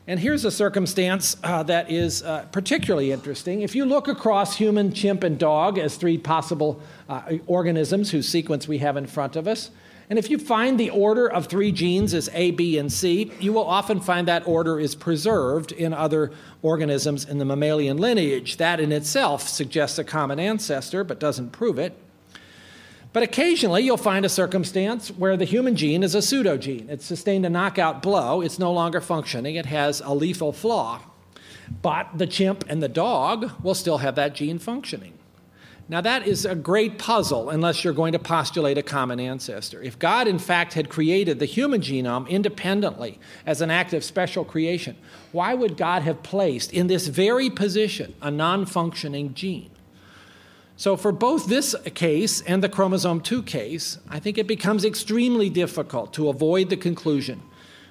And here's a circumstance uh, that is uh, particularly interesting. If you look across human, chimp, and dog as three possible uh, organisms whose sequence we have in front of us, and if you find the order of three genes as A, B, and C, you will often find that order is preserved in other organisms in the mammalian lineage. That in itself suggests a common ancestor, but doesn't prove it. But occasionally you'll find a circumstance where the human gene is a pseudogene. It's sustained a knockout blow, it's no longer functioning, it has a lethal flaw. But the chimp and the dog will still have that gene functioning. Now, that is a great puzzle unless you're going to postulate a common ancestor. If God, in fact, had created the human genome independently as an act of special creation, why would God have placed in this very position a non functioning gene? So, for both this case and the chromosome 2 case, I think it becomes extremely difficult to avoid the conclusion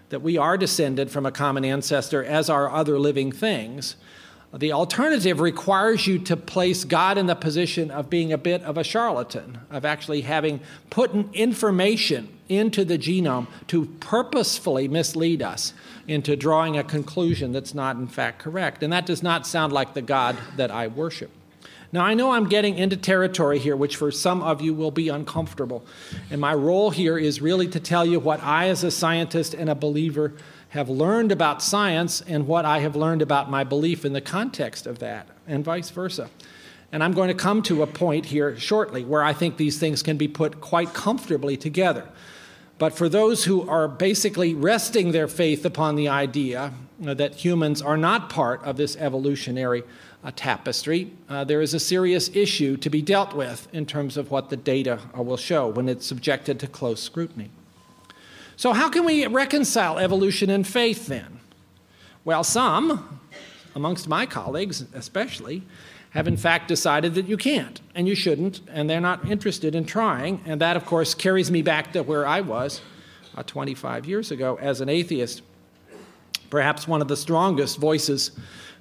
that we are descended from a common ancestor, as are other living things the alternative requires you to place God in the position of being a bit of a charlatan, of actually having put information into the genome to purposefully mislead us into drawing a conclusion that's not, in fact, correct. And that does not sound like the God that I worship. Now, I know I'm getting into territory here, which for some of you will be uncomfortable. And my role here is really to tell you what I, as a scientist and a believer, have learned about science and what I have learned about my belief in the context of that, and vice versa. And I'm going to come to a point here shortly where I think these things can be put quite comfortably together. But for those who are basically resting their faith upon the idea that humans are not part of this evolutionary uh, tapestry, uh, there is a serious issue to be dealt with in terms of what the data uh, will show when it's subjected to close scrutiny. So, how can we reconcile evolution and faith then? Well, some, amongst my colleagues especially, have in fact decided that you can't and you shouldn't, and they're not interested in trying. And that, of course, carries me back to where I was uh, 25 years ago as an atheist. Perhaps one of the strongest voices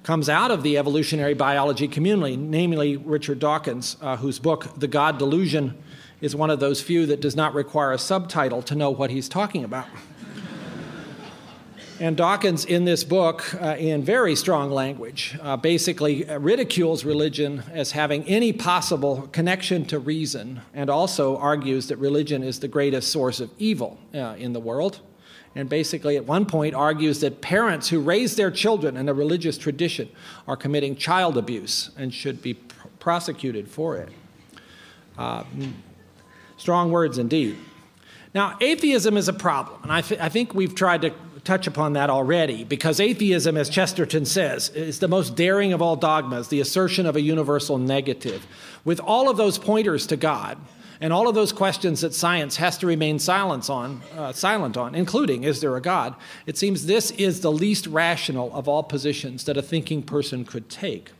comes out of the evolutionary biology community, namely Richard Dawkins, uh, whose book, The God Delusion, is one of those few that does not require a subtitle to know what he's talking about. and Dawkins, in this book, uh, in very strong language, uh, basically ridicules religion as having any possible connection to reason, and also argues that religion is the greatest source of evil uh, in the world. And basically, at one point, argues that parents who raise their children in a religious tradition are committing child abuse and should be pr- prosecuted for it. Uh, Strong words indeed. Now, atheism is a problem, and I, th- I think we've tried to touch upon that already because atheism, as Chesterton says, is the most daring of all dogmas, the assertion of a universal negative. With all of those pointers to God, and all of those questions that science has to remain silent on, uh, silent on, including is there a God? It seems this is the least rational of all positions that a thinking person could take.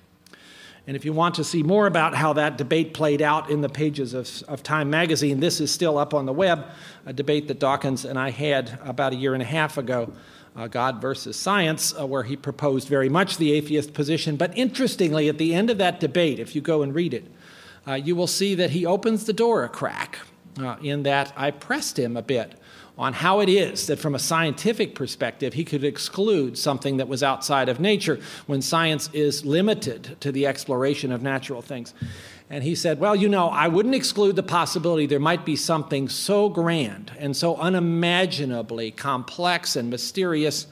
And if you want to see more about how that debate played out in the pages of, of, Time magazine, this is still up on the web, a debate that Dawkins and I had about a year and a half ago, uh, God versus Science, uh, where he proposed very much the atheist position. But interestingly, at the end of that debate, if you go and read it, uh, you will see that he opens the door a crack uh, in that I pressed him a bit on how it is that, from a scientific perspective, he could exclude something that was outside of nature when science is limited to the exploration of natural things. And he said, Well, you know, I wouldn't exclude the possibility there might be something so grand and so unimaginably complex and mysterious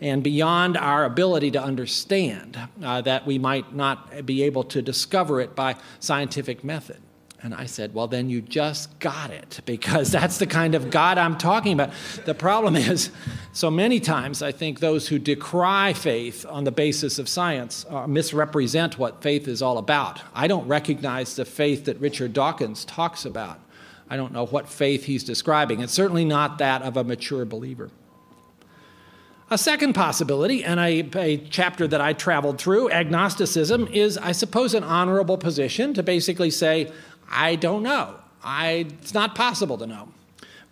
and beyond our ability to understand uh, that we might not be able to discover it by scientific method. And I said, Well, then you just got it, because that's the kind of God I'm talking about. The problem is, so many times I think those who decry faith on the basis of science uh, misrepresent what faith is all about. I don't recognize the faith that Richard Dawkins talks about. I don't know what faith he's describing. It's certainly not that of a mature believer. A second possibility, and a, a, chapter that I traveled through, agnosticism, is, I suppose, an honorable position to basically say, I don't know. I, it's not possible to know.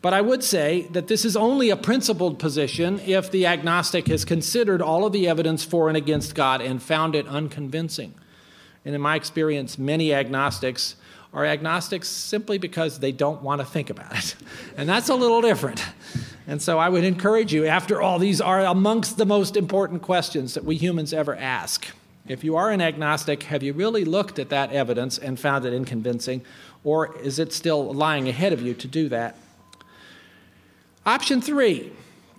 But I would say that this is only a principled position if the agnostic has considered all of the evidence for and against God and found it unconvincing. And in my experience, many agnostics are agnostics simply because they don't want to think about it. <laughs> And that's a little different. And so I would encourage you, after all, these are amongst the most important questions that we humans ever ask. If you are an agnostic, have you really looked at that evidence and found it inconvincing, or is it still lying ahead of you to do that? Option three,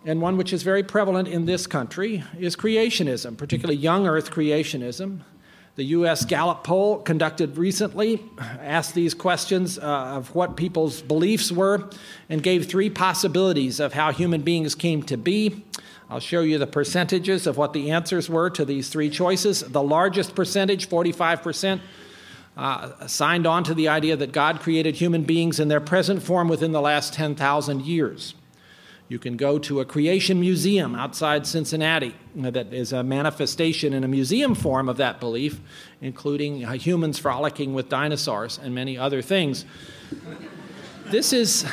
and one which is very prevalent in this country, is creationism, particularly young earth creationism. The US Gallup poll conducted recently asked these questions uh, of what people's beliefs were and gave three possibilities of how human beings came to be. I'll show you the percentages of what the answers were to these three choices. The largest percentage, 45%, uh, signed on to the idea that God created human beings in their present form within the last 10,000 years. You can go to a creation museum outside Cincinnati that is a manifestation in a museum form of that belief, including uh, humans frolicking with dinosaurs and many other things. This is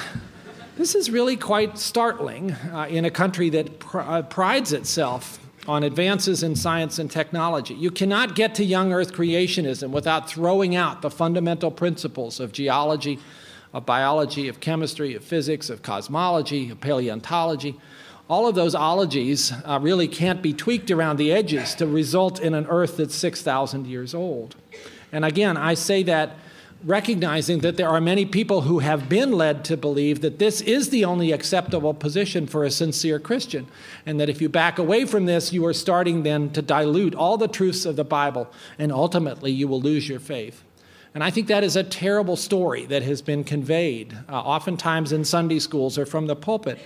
this is really quite startling uh, in a country that pr- uh, prides itself on advances in science and technology. You cannot get to young earth creationism without throwing out the fundamental principles of geology, of biology, of chemistry, of physics, of cosmology, of paleontology. All of those ologies uh, really can't be tweaked around the edges to result in an earth that's 6,000 years old. And again, I say that recognizing that there are many people who have been led to believe that this is the only acceptable position for a sincere Christian, and that if you back away from this, you are starting then to dilute all the truths of the Bible, and ultimately you will lose your faith. And I think that is a terrible story that has been conveyed, uh, oftentimes in Sunday schools or from the pulpit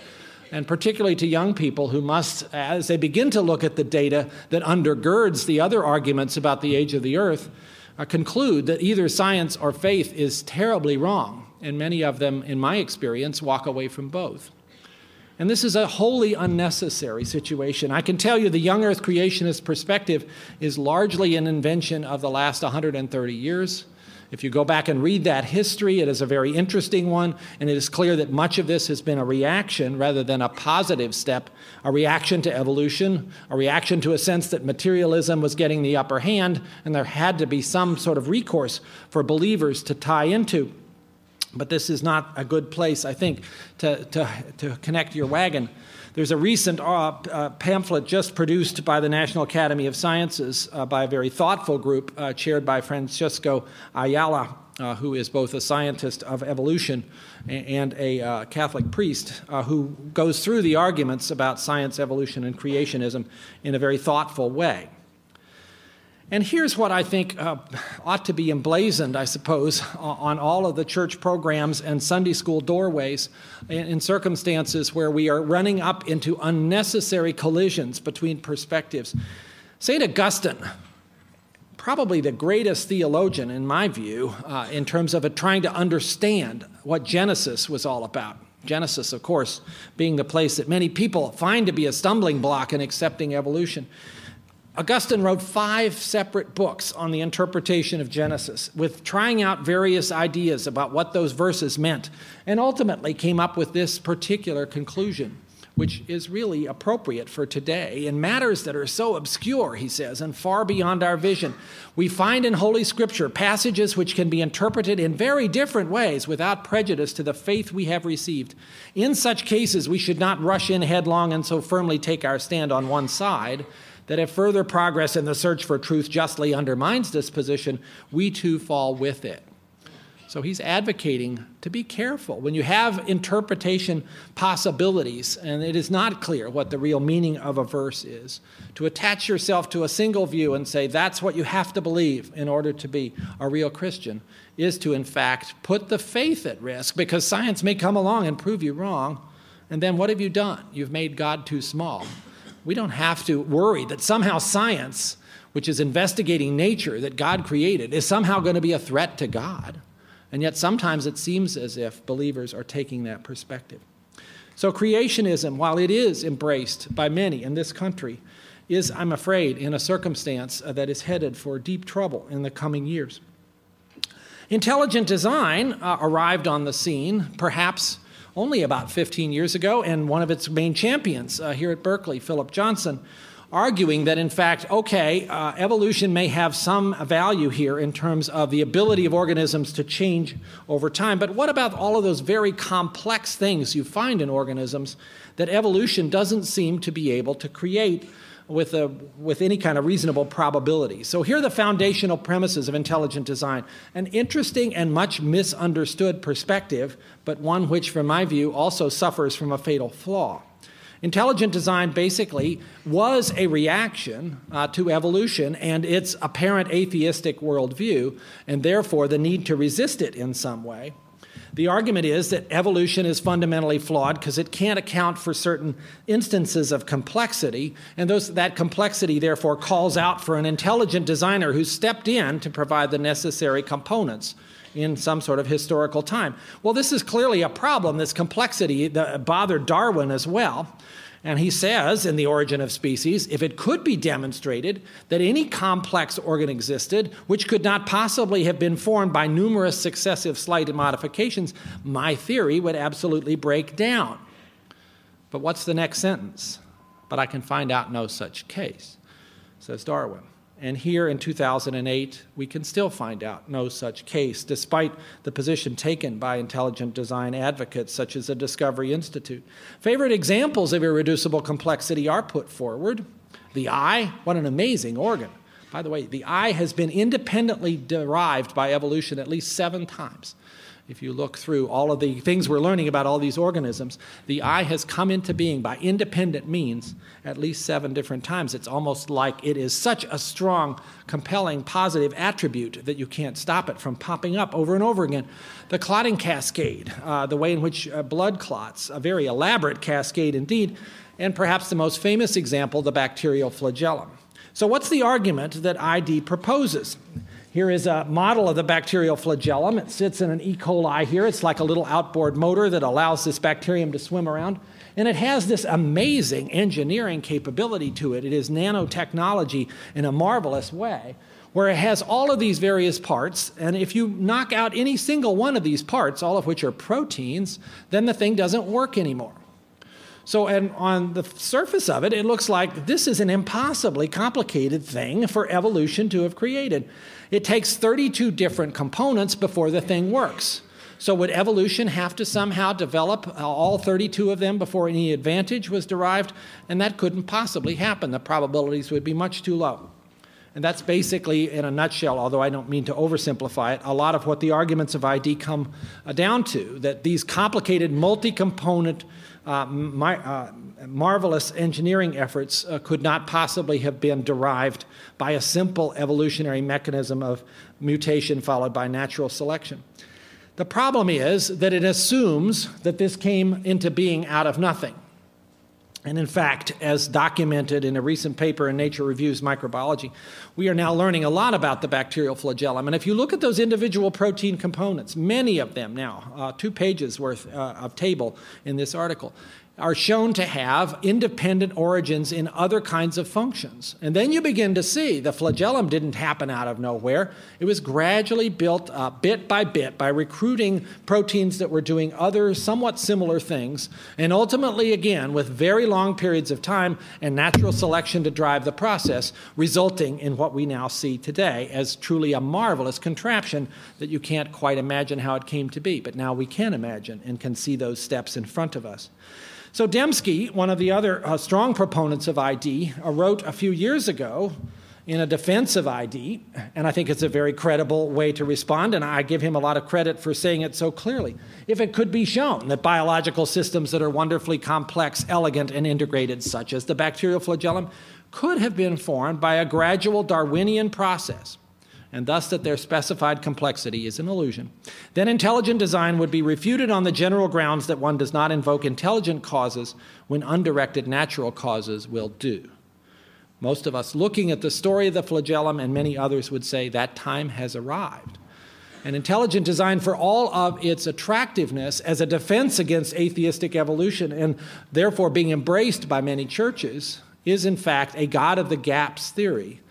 and particularly to young people who must, as they begin to look at the data that undergirds the other arguments about the age of the earth, uh, conclude that either science or faith is terribly wrong, and many of them, in my experience, walk away from both. And this is a wholly unnecessary situation. I can tell you the young earth creationist perspective is largely an invention of the last 130 years. If you go back and read that history, it is a very interesting one, and it is clear that much of this has been a reaction rather than a positive step, a reaction to evolution, a reaction to a sense that materialism was getting the upper hand, and there had to be some sort of recourse for believers to tie into. But this is not a good place, I think, to, to, to connect your wagon. There's a recent uh, uh, pamphlet just produced by the National Academy of Sciences uh, by a very thoughtful group uh, chaired by Francisco Ayala, uh, who is both a scientist of evolution and a uh, Catholic priest, who goes through the arguments about science, evolution, and creationism in a very thoughtful way. And here's what I think uh, ought to be emblazoned, I suppose, on all of the church programs and Sunday school doorways in, circumstances where we are running up into unnecessary collisions between perspectives. St. Augustine probably the greatest theologian, in my view, uh, in terms of trying to understand what Genesis was all about. Genesis, of course, being the place that many people find to be a stumbling block in accepting evolution. Augustine wrote five separate books on the interpretation of Genesis, with trying out various ideas about what those verses meant, and ultimately came up with this particular conclusion, which is really appropriate for today in matters that are so obscure, he says, and far beyond our vision. We find in Holy Scripture passages which can be interpreted in very different ways without prejudice to the faith we have received. In such cases, we should not rush in headlong and so firmly take our stand on one side that if further progress in the search for truth justly undermines this position, we too fall with it. So he's advocating to be careful. When you have interpretation possibilities and it is not clear what the real meaning of a verse is, to attach yourself to a single view and say that's what you have to believe in order to be a real Christian is to, in fact, put the faith at risk because science may come along and prove you wrong. And then what have you done? You've made God too small we don't have to worry that somehow science, which is investigating nature that God created, is somehow going to be a threat to God. And yet sometimes it seems as if believers are taking that perspective. So, creationism, while it is embraced by many in this country, is, I'm afraid, in a circumstance uh, that is headed for deep trouble in the coming years. Intelligent design uh, arrived on the scene, perhaps only about 15 years ago, and one of its main champions uh, here at Berkeley, Philip Johnson, arguing that in fact, okay, uh, evolution may have some value here in terms of the ability of organisms to change over time, but what about all of those very complex things you find in organisms that evolution doesn't seem to be able to create? With, a, with any kind of reasonable probability. So, here are the foundational premises of intelligent design an interesting and much misunderstood perspective, but one which, from my view, also suffers from a fatal flaw. Intelligent design basically was a reaction uh, to evolution and its apparent atheistic worldview, and therefore the need to resist it in some way. The argument is that evolution is fundamentally flawed because it can't account for certain instances of complexity, and those, that complexity therefore calls out for an intelligent designer who stepped in to provide the necessary components in some sort of historical time. Well, this is clearly a problem, this complexity that bothered Darwin as well. And he says in The Origin of Species if it could be demonstrated that any complex organ existed which could not possibly have been formed by numerous successive slight modifications, my theory would absolutely break down. But what's the next sentence? But I can find out no such case, says Darwin. And here in 2008, we can still find out no such case, despite the position taken by intelligent design advocates such as the Discovery Institute. Favorite examples of irreducible complexity are put forward. The eye, what an amazing organ. By the way, the eye has been independently derived by evolution at least seven times if you look through all of the things we're learning about all these organisms, the eye has come into being by independent means at least seven different times. It's almost like it is such a strong, compelling, positive attribute that you can't stop it from popping up over and over again. The clotting cascade, uh, the way in which uh, blood clots, a very elaborate cascade indeed, and perhaps the most famous example, the bacterial flagellum. So, what's the argument that ID proposes? Here is a model of the bacterial flagellum. It sits in an E. coli here. It's like a little outboard motor that allows this bacterium to swim around. And it has this amazing engineering capability to it. It is nanotechnology in a marvelous way, where it has all of these various parts. And if you knock out any single one of these parts, all of which are proteins, then the thing doesn't work anymore. So, and on the surface of it, it looks like this is an impossibly complicated thing for evolution to have created. It takes 32 different components before the thing works. So, would evolution have to somehow develop all 32 of them before any advantage was derived? And that couldn't possibly happen. The probabilities would be much too low. And that's basically, in a nutshell, although I don't mean to oversimplify it, a lot of what the arguments of ID come uh, down to that these complicated, multi component, uh, my, uh, marvelous engineering efforts uh, could not possibly have been derived by a simple evolutionary mechanism of mutation followed by natural selection. The problem is that it assumes that this came into being out of nothing. And in fact, as documented in a recent paper in Nature Reviews Microbiology, we are now learning a lot about the bacterial flagellum. And if you look at those individual protein components, many of them now, uh, two pages worth uh, of table in this article, are shown to have independent origins in other kinds of functions. And then you begin to see the flagellum didn't happen out of nowhere. It was gradually built up bit by bit by recruiting proteins that were doing other somewhat similar things. And ultimately, again, with very long periods of time and natural selection to drive the process, resulting in what we now see today as truly a marvelous contraption that you can't quite imagine how it came to be. But now we can imagine and can see those steps in front of us. So Dembski, one of the other uh, strong proponents of ID, uh, wrote a few years ago in a defense of ID, and I think it's a very credible way to respond, and I give him a lot of credit for saying it so clearly. If it could be shown that biological systems that are wonderfully complex, elegant, and integrated, such as the bacterial flagellum, could have been formed by a gradual Darwinian process and thus that their specified complexity is an illusion, then intelligent design would be refuted on the general grounds that one does not invoke intelligent causes when undirected natural causes will do. Most of us looking at the story of the flagellum and many others would say that time has arrived. And intelligent design, for all of its attractiveness as a defense against atheistic evolution and therefore being embraced by many churches, is in fact a God of the gaps theory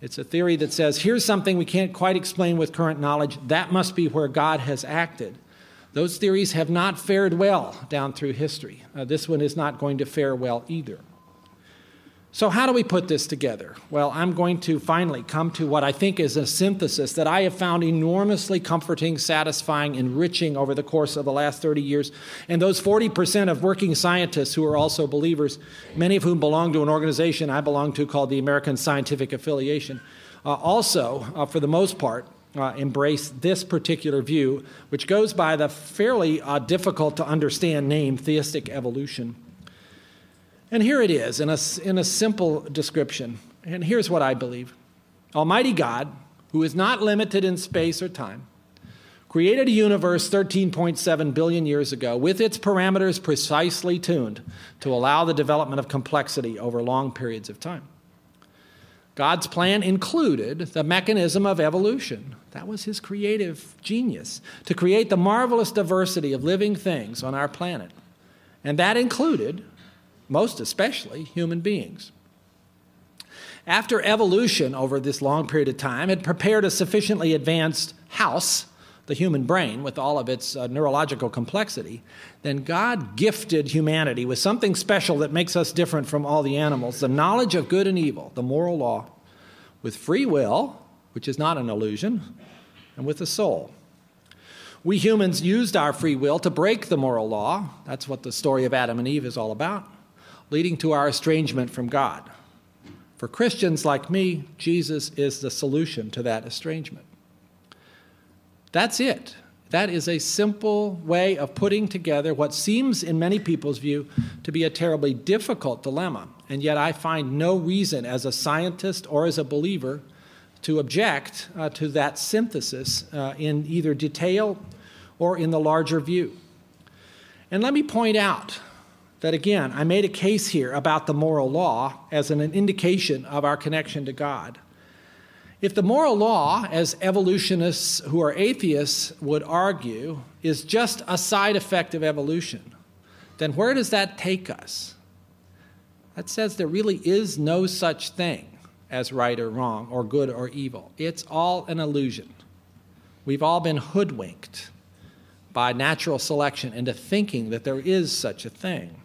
it's a theory that says here's something we can't quite explain with current knowledge. That must be where God has acted. Those theories have not fared well down through history. Uh, this one is not going to fare well either. So, how do we put this together? Well, I'm going to finally come to what I think is a synthesis that I have found enormously comforting, satisfying, enriching over the course of the last 30 years. And those 40% of working scientists who are also believers, many of whom belong to an organization I belong to called the American Scientific Affiliation, uh, also, uh, for the most part, uh, embrace this particular view, which goes by the fairly uh, difficult to understand name theistic evolution. And here it is in a, in a simple description. And here's what I believe Almighty God, who is not limited in space or time, created a universe 13.7 billion years ago with its parameters precisely tuned to allow the development of complexity over long periods of time. God's plan included the mechanism of evolution. That was his creative genius to create the marvelous diversity of living things on our planet. And that included most especially human beings. After evolution over this long period of time had prepared a sufficiently advanced house, the human brain, with all of its uh, neurological complexity, then God gifted humanity with something special that makes us different from all the animals the knowledge of good and evil, the moral law, with free will, which is not an illusion, and with a soul. We humans used our free will to break the moral law. That's what the story of Adam and Eve is all about leading to our estrangement from God. For Christians like me, Jesus is the solution to that estrangement. That's it. That is a simple way of putting together what seems, in many people's view, to be a terribly difficult dilemma. And yet, I find no reason as a scientist or as a believer to object uh, to that synthesis uh, in either detail or in the larger view. And let me point out that again, I made a case here about the moral law as an indication of our connection to God. If the moral law, as evolutionists who are atheists would argue, is just a side effect of evolution, then where does that take us? That says there really is no such thing as right or wrong, or good or evil. It's all an illusion. We've all been hoodwinked by natural selection into thinking that there is such a thing.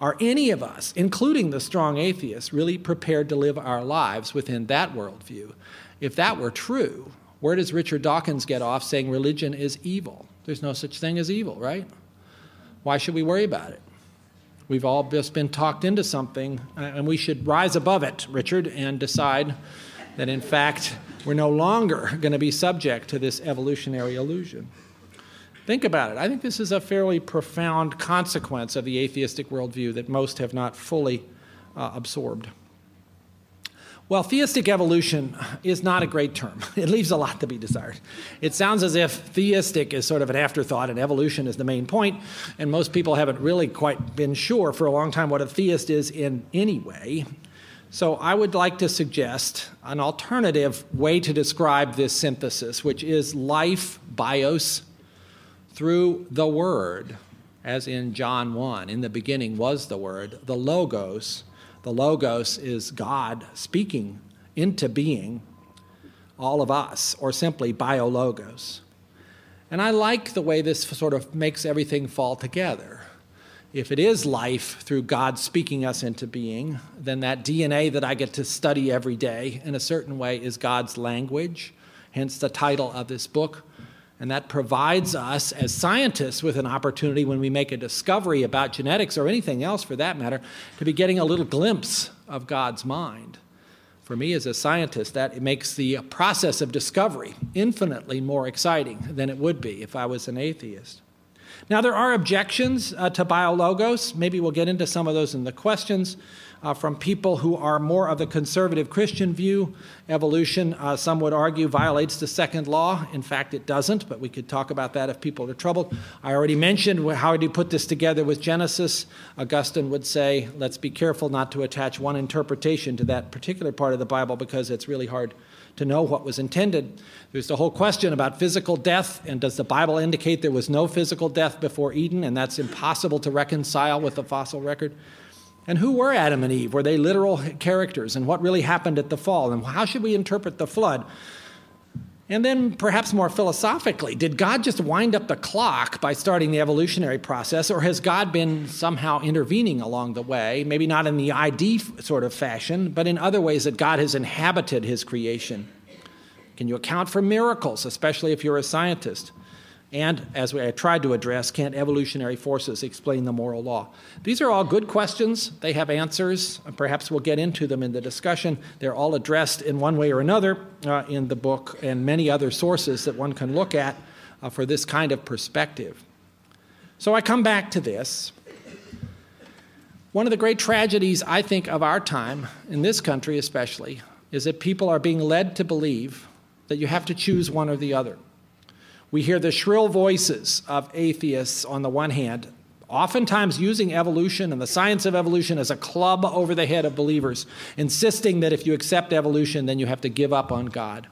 Are any of us, including the strong atheists, really prepared to live our lives within that worldview? If that were true, where does Richard Dawkins get off saying religion is evil? There's no such thing as evil, right? Why should we worry about it? We've all just been talked into something, uh, and we should rise above it, Richard, and decide that in fact we're no longer going to be subject to this evolutionary illusion. Think about it. I think this is a fairly profound consequence of the atheistic worldview that most have not fully uh, absorbed. Well, theistic evolution is not a great term. <laughs> It leaves a lot to be desired. It sounds as if theistic is sort of an afterthought and evolution is the main point, and most people haven't really quite been sure for a long time what a theist is in any way. So I would like to suggest an alternative way to describe this synthesis, which is life, bios, through the Word, as in John 1. In the beginning was the Word, the Logos the Logos is God speaking into being all of us, or simply biologos. And I like the way this sort of makes everything fall together. If it is life through God speaking us into being, then that DNA that I get to study every day in a certain way is God's language, hence the title of this book. And that provides us as scientists with an opportunity when we make a discovery about genetics or anything else for that matter to be getting a little glimpse of God's mind. For me as a scientist, that makes the process of discovery infinitely more exciting than it would be if I was an atheist. Now, there are objections uh, to biologos. Maybe we'll get into some of those in the questions uh, from people who are more of the conservative Christian view. Evolution, uh, some would argue, violates the second law. In fact, it doesn't, but we could talk about that if people are troubled. I already mentioned how do you put this together with Genesis. Augustine would say, let's be careful not to attach one interpretation to that particular part of the Bible because it's really hard to know what was intended. There's the whole question about physical death, and does the Bible indicate there was no physical death before Eden, and that's impossible to reconcile with the fossil record? And who were Adam and Eve? Were they literal characters? And what really happened at the fall? And how should we interpret the flood? And then, perhaps more philosophically, did God just wind up the clock by starting the evolutionary process, or has God been somehow intervening along the way? Maybe not in the ID sort of fashion, but in other ways that God has inhabited his creation. Can you account for miracles, especially if you're a scientist? And as I tried to address, can't evolutionary forces explain the moral law? These are all good questions. They have answers. Perhaps we'll get into them in the discussion. They're all addressed in one way or another uh, in the book and many other sources that one can look at uh, for this kind of perspective. So I come back to this. One of the great tragedies, I think, of our time, in this country especially, is that people are being led to believe that you have to choose one or the other. We hear the shrill voices of atheists on the one hand, oftentimes using evolution and the science of evolution as a club over the head of believers, insisting that if you accept evolution, then you have to give up on God.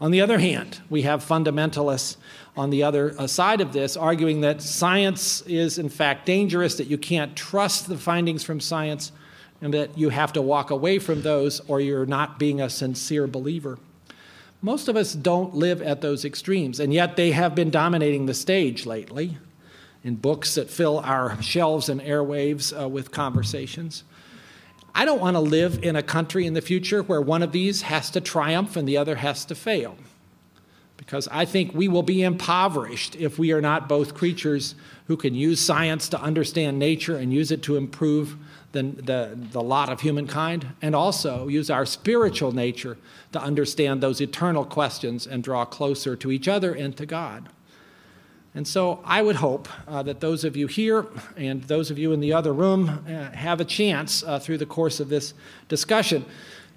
On the other hand, we have fundamentalists on the other uh, side of this arguing that science is in fact dangerous, that you can't trust the findings from science, and that you have to walk away from those or you're not being a sincere believer. Most of us don't live at those extremes, and yet they have been dominating the stage lately in books that fill our shelves and airwaves uh, with conversations. I don't want to live in a country in the future where one of these has to triumph and the other has to fail. Because I think we will be impoverished if we are not both creatures who can use science to understand nature and use it to improve the, the, the lot of humankind, and also use our spiritual nature to understand those eternal questions and draw closer to each other and to God. And so I would hope uh, that those of you here and those of you in the other room uh, have a chance uh, through the course of this discussion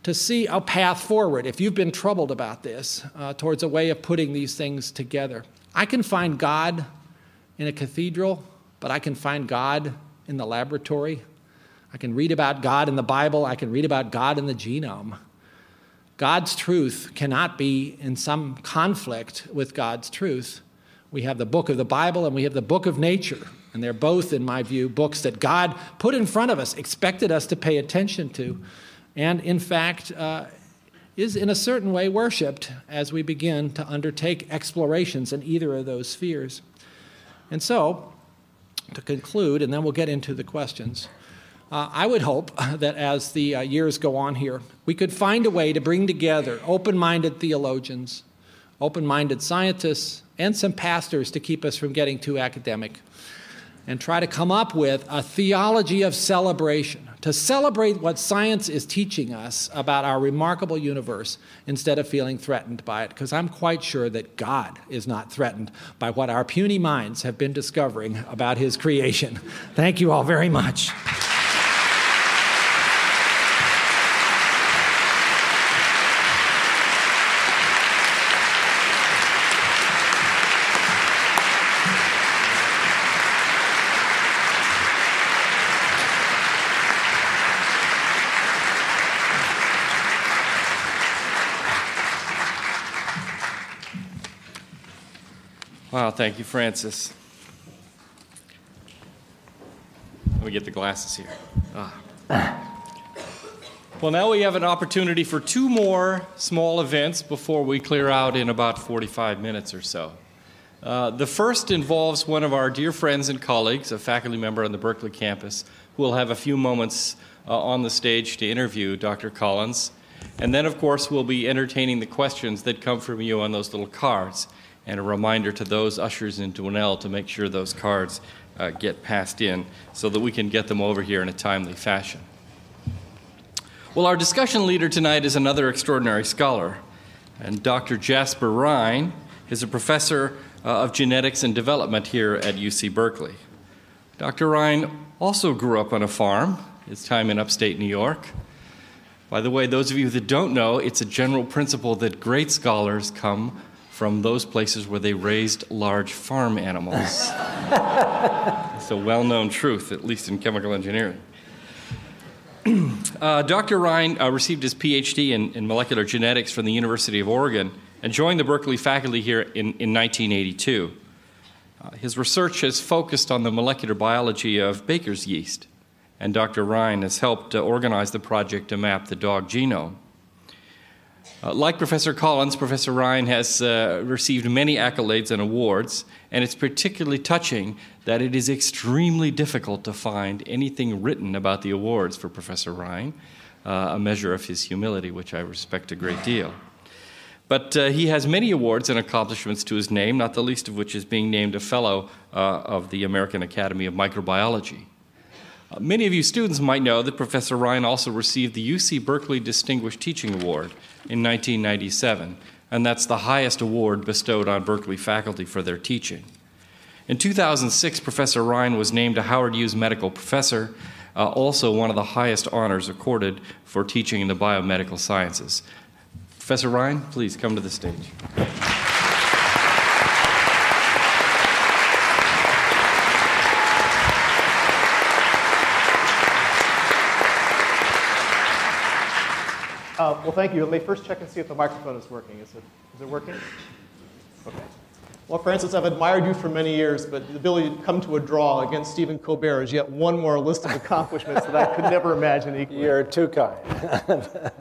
to see a path forward. If you've been troubled about this, uh, towards a way of putting these things together. I can find God in a cathedral, but I can find God in the laboratory I can read about God in the Bible, I can read about God in the genome. God's truth cannot be in some conflict with God's truth. We have the book of the Bible and we have the book of nature, and they're both, in my view, books that God put in front of us, expected us to pay attention to, and in fact, uh, is in a certain way worshiped as we begin to undertake explorations in either of those spheres. And so, to conclude, and then we'll get into the questions. Uh, I would hope <laughs> that as the uh, years go on here, we could find a way to bring together open minded theologians, open minded scientists, and some pastors to keep us from getting too academic and try to come up with a theology of celebration to celebrate what science is teaching us about our remarkable universe instead of feeling threatened by it. Because I'm quite sure that God is not threatened by what our puny minds have been discovering about His creation. <laughs> Thank you all very much. Thank you, Francis. Let me get the glasses here. Ah. Well, now we have an opportunity for two more small events before we clear out in about 45 minutes or so. Uh, the first involves one of our dear friends and colleagues, a faculty member on the Berkeley campus, who will have a few moments uh, on the stage to interview Dr. Collins. And then, of course, we'll be entertaining the questions that come from you on those little cards. And a reminder to those ushers in Dwinelle to make sure those cards uh, get passed in so that we can get them over here in a timely fashion. Well, our discussion leader tonight is another extraordinary scholar, and Dr. Jasper Rine is a professor uh, of genetics and development here at UC Berkeley. Dr. Rine also grew up on a farm, his time in upstate New York. By the way, those of you that don't know, it's a general principle that great scholars come from those places where they raised large farm animals. <laughs> it's a well known truth, at least in chemical engineering. uh, Dr. Rine uh, received his PhD in, in, molecular genetics from the University of Oregon and joined the Berkeley faculty here in, in 1982. Uh, his research has focused on the molecular biology of baker's yeast, and Dr. Rine has helped organize the project to map the dog genome. Uh, like Professor Collins, Professor Rine has uh, received many accolades and awards, and it's particularly touching that it is extremely difficult to find anything written about the awards for Professor Rine, uh, a measure of his humility, which I respect a great deal. But uh, he has many awards and accomplishments to his name, not the least of which is being named a Fellow uh, of the American Academy of Microbiology. Uh, many of you students might know that Professor Rine also received the UC Berkeley Distinguished Teaching Award in 1997, and that's the highest award bestowed on Berkeley faculty for their teaching. In 2006, Professor Rine was named a Howard Hughes Medical Professor, uh, also one of the highest honors accorded for teaching in the biomedical sciences. Professor Rine, please come to the stage. Well, thank you. Let me first check and see if the microphone is working. Is it, is it working? Okay. Well, Francis, I've admired you for many years, but the ability to come to a draw against Stephen Colbert is yet one more list of accomplishments that I could never imagine equaling. You're too kind. <laughs>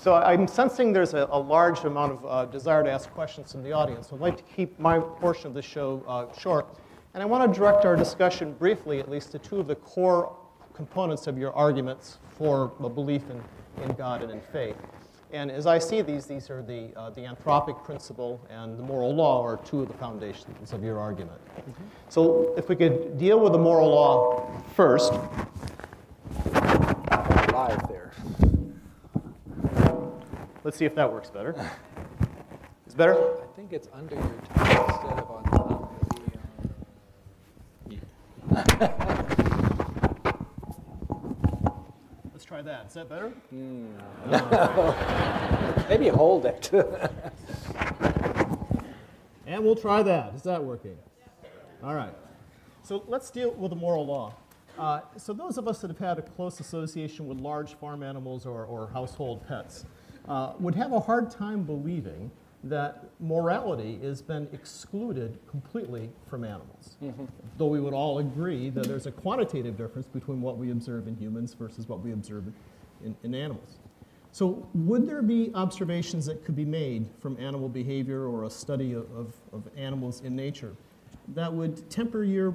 so I'm sensing there's a, a large amount of uh, desire to ask questions from the audience. So I'd like to keep my portion of the show uh, short. And I want to direct our discussion briefly, at least, to two of the core components of your arguments for a belief in in God and in faith. And as I see these, these are the, uh, the anthropic principle and the moral law are two of the foundations of your argument. Mm-hmm. So if we could deal with the moral law first. Live there. Let's see if that works better. Is better? I think it's under your tongue instead of on top. <laughs> <laughs> Yeah. Try that. Is that better? Mm. Oh. <laughs> Maybe hold it. <laughs> and we'll try that. Is that working? All right. So let's deal with the moral law. Uh, so those of us that have had a close association with large farm animals or, or household pets uh, would have a hard time believing that morality has been excluded completely from animals. Mm-hmm. Though we would all agree that there's a quantitative difference between what we observe in humans versus what we observe in, in animals. So, would there be observations that could be made from animal behavior or a study of, of, of animals in nature that would temper your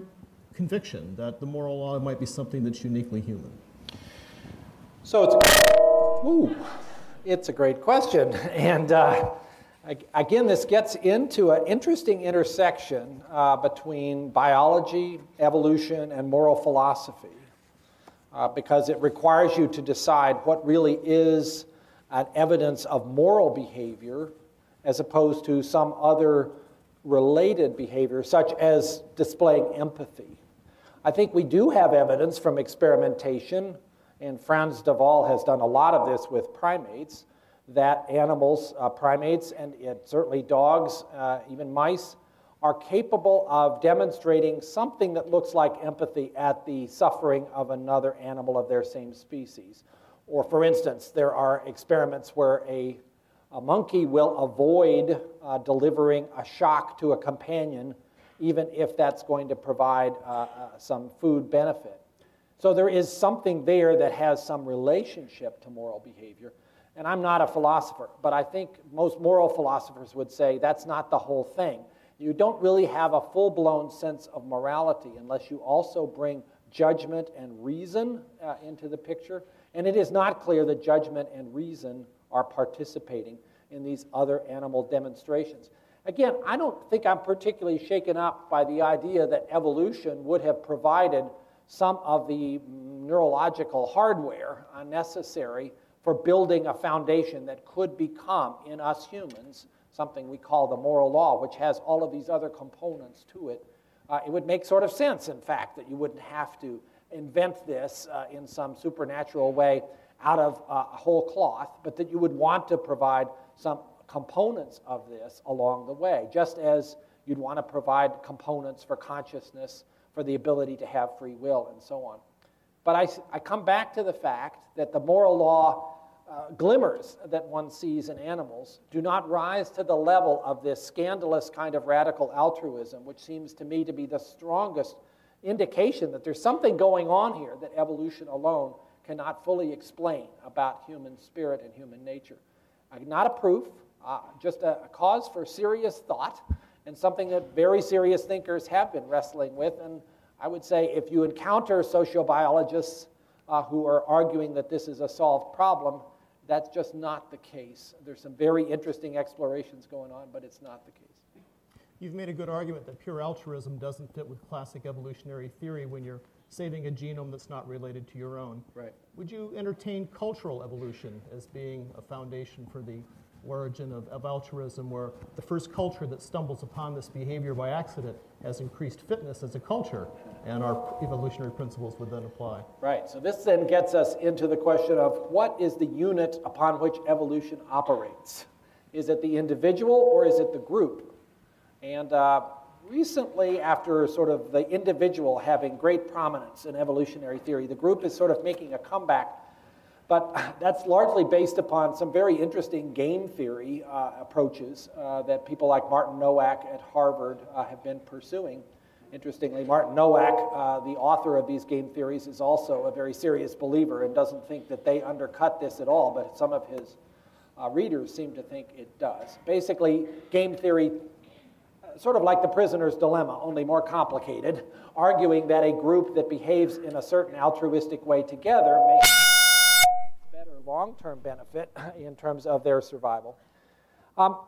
conviction that the moral law might be something that's uniquely human? So, it's, ooh, it's a great question. <laughs> And uh, Again, this gets into an interesting intersection uh, between biology, evolution, and moral philosophy uh, because it requires you to decide what really is an evidence of moral behavior as opposed to some other related behavior, such as displaying empathy. I think we do have evidence from experimentation, and Frans de Waal has done a lot of this with primates that animals, uh, primates, and it, certainly dogs, uh, even mice, are capable of demonstrating something that looks like empathy at the suffering of another animal of their same species. Or, for instance, there are experiments where a, a monkey will avoid uh, delivering a shock to a companion even if that's going to provide uh, uh, some food benefit. So there is something there that has some relationship to moral behavior. And I'm not a philosopher, but I think most moral philosophers would say that's not the whole thing. You don't really have a full blown sense of morality unless you also bring judgment and reason uh, into the picture. And it is not clear that judgment and reason are participating in these other animal demonstrations. Again, I don't think I'm particularly shaken up by the idea that evolution would have provided some of the neurological hardware necessary for building a foundation that could become, in us humans, something we call the moral law, which has all of these other components to it. Uh, it would make sort of sense, in fact, that you wouldn't have to invent this uh, in some supernatural way out of uh, whole cloth, but that you would want to provide some components of this along the way, just as you'd want to provide components for consciousness, for the ability to have free will, and so on. But I, I come back to the fact that the moral law uh, glimmers that one sees in animals do not rise to the level of this scandalous kind of radical altruism, which seems to me to be the strongest indication that there's something going on here that evolution alone cannot fully explain about human spirit and human nature. Uh, not a proof, uh, just a, a cause for serious thought and something that very serious thinkers have been wrestling with. And I would say if you encounter sociobiologists uh, who are arguing that this is a solved problem, that's just not the case. There's some very interesting explorations going on, but it's not the case. You've made a good argument that pure altruism doesn't fit with classic evolutionary theory when you're saving a genome that's not related to your own. Right. Would you entertain cultural evolution as being a foundation for the origin of, of altruism, where the first culture that stumbles upon this behavior by accident has increased fitness as a culture, and our evolutionary principles would then apply. Right. So this then gets us into the question of what is the unit upon which evolution operates? Is it the individual or is it the group? And uh, recently, after sort of the individual having great prominence in evolutionary theory, the group is sort of making a comeback but that's largely based upon some very interesting game theory uh, approaches uh, that people like Martin Nowak at Harvard uh, have been pursuing. Interestingly, Martin Nowak, uh, the author of these game theories, is also a very serious believer and doesn't think that they undercut this at all, but some of his uh, readers seem to think it does. Basically, game theory, uh, sort of like the prisoner's dilemma, only more complicated, arguing that a group that behaves in a certain altruistic way together may have better long term benefit <laughs> in terms of their survival. Um,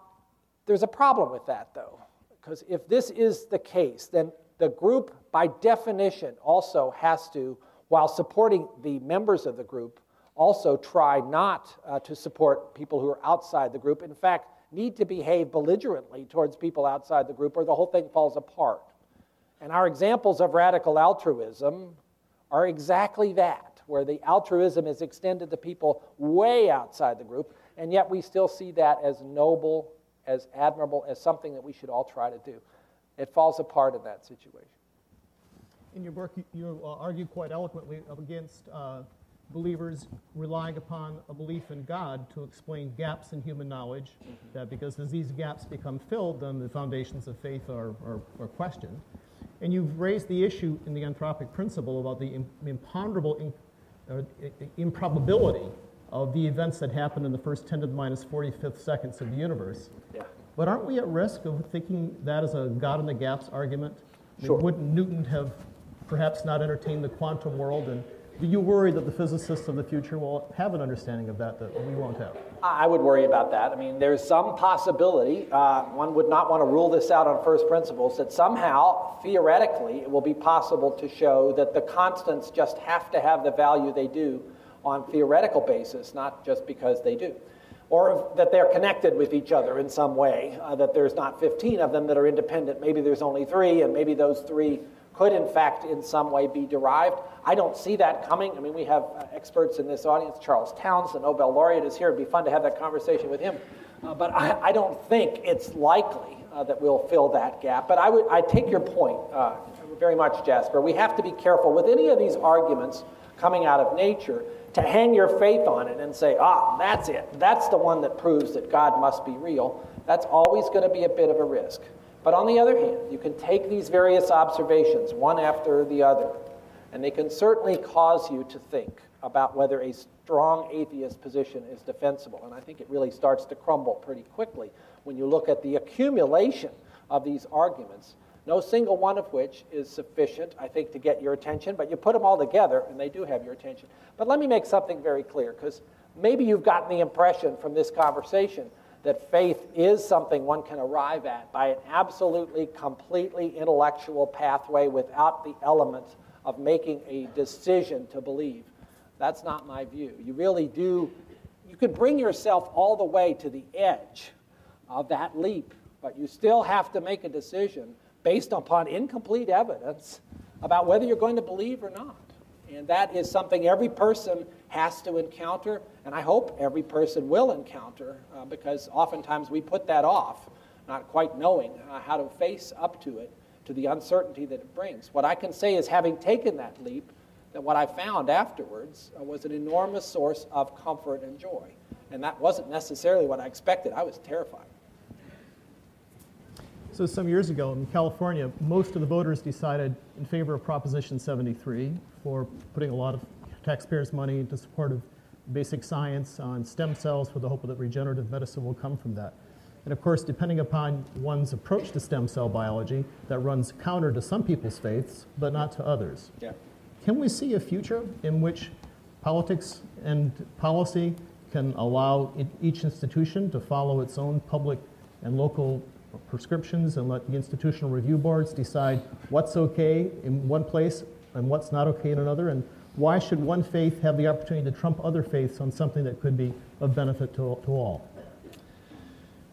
there's a problem with that, though, because if this is the case, then the group, by definition, also has to, while supporting the members of the group, also try not uh, to support people who are outside the group. In fact, need to behave belligerently towards people outside the group, or the whole thing falls apart. And our examples of radical altruism are exactly that where the altruism is extended to people way outside the group, and yet we still see that as noble, as admirable, as something that we should all try to do. It falls apart in that situation. In your book, you, uh, argue quite eloquently against uh, believers relying upon a belief in God to explain gaps in human knowledge, mm-hmm. that because as these gaps become filled, then the foundations of faith are, are, are questioned. And you've raised the issue in the anthropic principle about the imponderable or improbability of the events that happened in the first 10 to the minus 45th seconds of the universe. Yeah. But aren't we at risk of thinking that as a God in the gaps argument? Sure. wouldn't Newton have perhaps not entertained the quantum world? And do you worry that the physicists of the future will have an understanding of that that we won't have? I would worry about that. I mean, there's some possibility, uh, one would not want to rule this out on first principles, that somehow, theoretically, it will be possible to show that the constants just have to have the value they do on theoretical basis, not just because they do. Or that they're connected with each other in some way, uh, that there's not 15 of them that are independent. Maybe there's only three, and maybe those three could, in fact, in some way be derived. I don't see that coming. I mean, we have uh, experts in this audience. Charles Townes, the Nobel laureate, is here. It'd be fun to have that conversation with him. Uh, but I, I, don't think it's likely uh, that we'll fill that gap. But I, would, I take your point uh, very much, Jasper. We have to be careful with any of these arguments coming out of nature to hang your faith on it and say, ah, that's it. That's the one that proves that God must be real. That's always going to be a bit of a risk. But on the other hand, you can take these various observations, one after the other, and they can certainly cause you to think about whether a strong atheist position is defensible. And I think it really starts to crumble pretty quickly when you look at the accumulation of these arguments, no single one of which is sufficient, I think, to get your attention, but you put them all together and they do have your attention. But let me make something very clear, because maybe you've gotten the impression from this conversation that faith is something one can arrive at by an absolutely, completely intellectual pathway without the elements of making a decision to believe. That's not my view. You really do, you can bring yourself all the way to the edge of that leap, but you still have to make a decision based upon incomplete evidence about whether you're going to believe or not. And that is something every person has to encounter, and I hope every person will encounter, uh, because oftentimes we put that off, not quite knowing uh, how to face up to it, to the uncertainty that it brings. What I can say is, having taken that leap, that what I found afterwards uh, was an enormous source of comfort and joy. And that wasn't necessarily what I expected. I was terrified. So, some years ago in California, most of the voters decided in favor of Proposition 73 for putting a lot of taxpayers' money into support of basic science on stem cells with the hope that regenerative medicine will come from that. And of course, depending upon one's approach to stem cell biology, that runs counter to some people's faiths, but not to others. Yeah. Can we see a future in which politics and policy can allow each institution to follow its own public and local prescriptions and let the institutional review boards decide what's okay in one place and what's not okay in another? And why should one faith have the opportunity to trump other faiths on something that could be of benefit to, to all?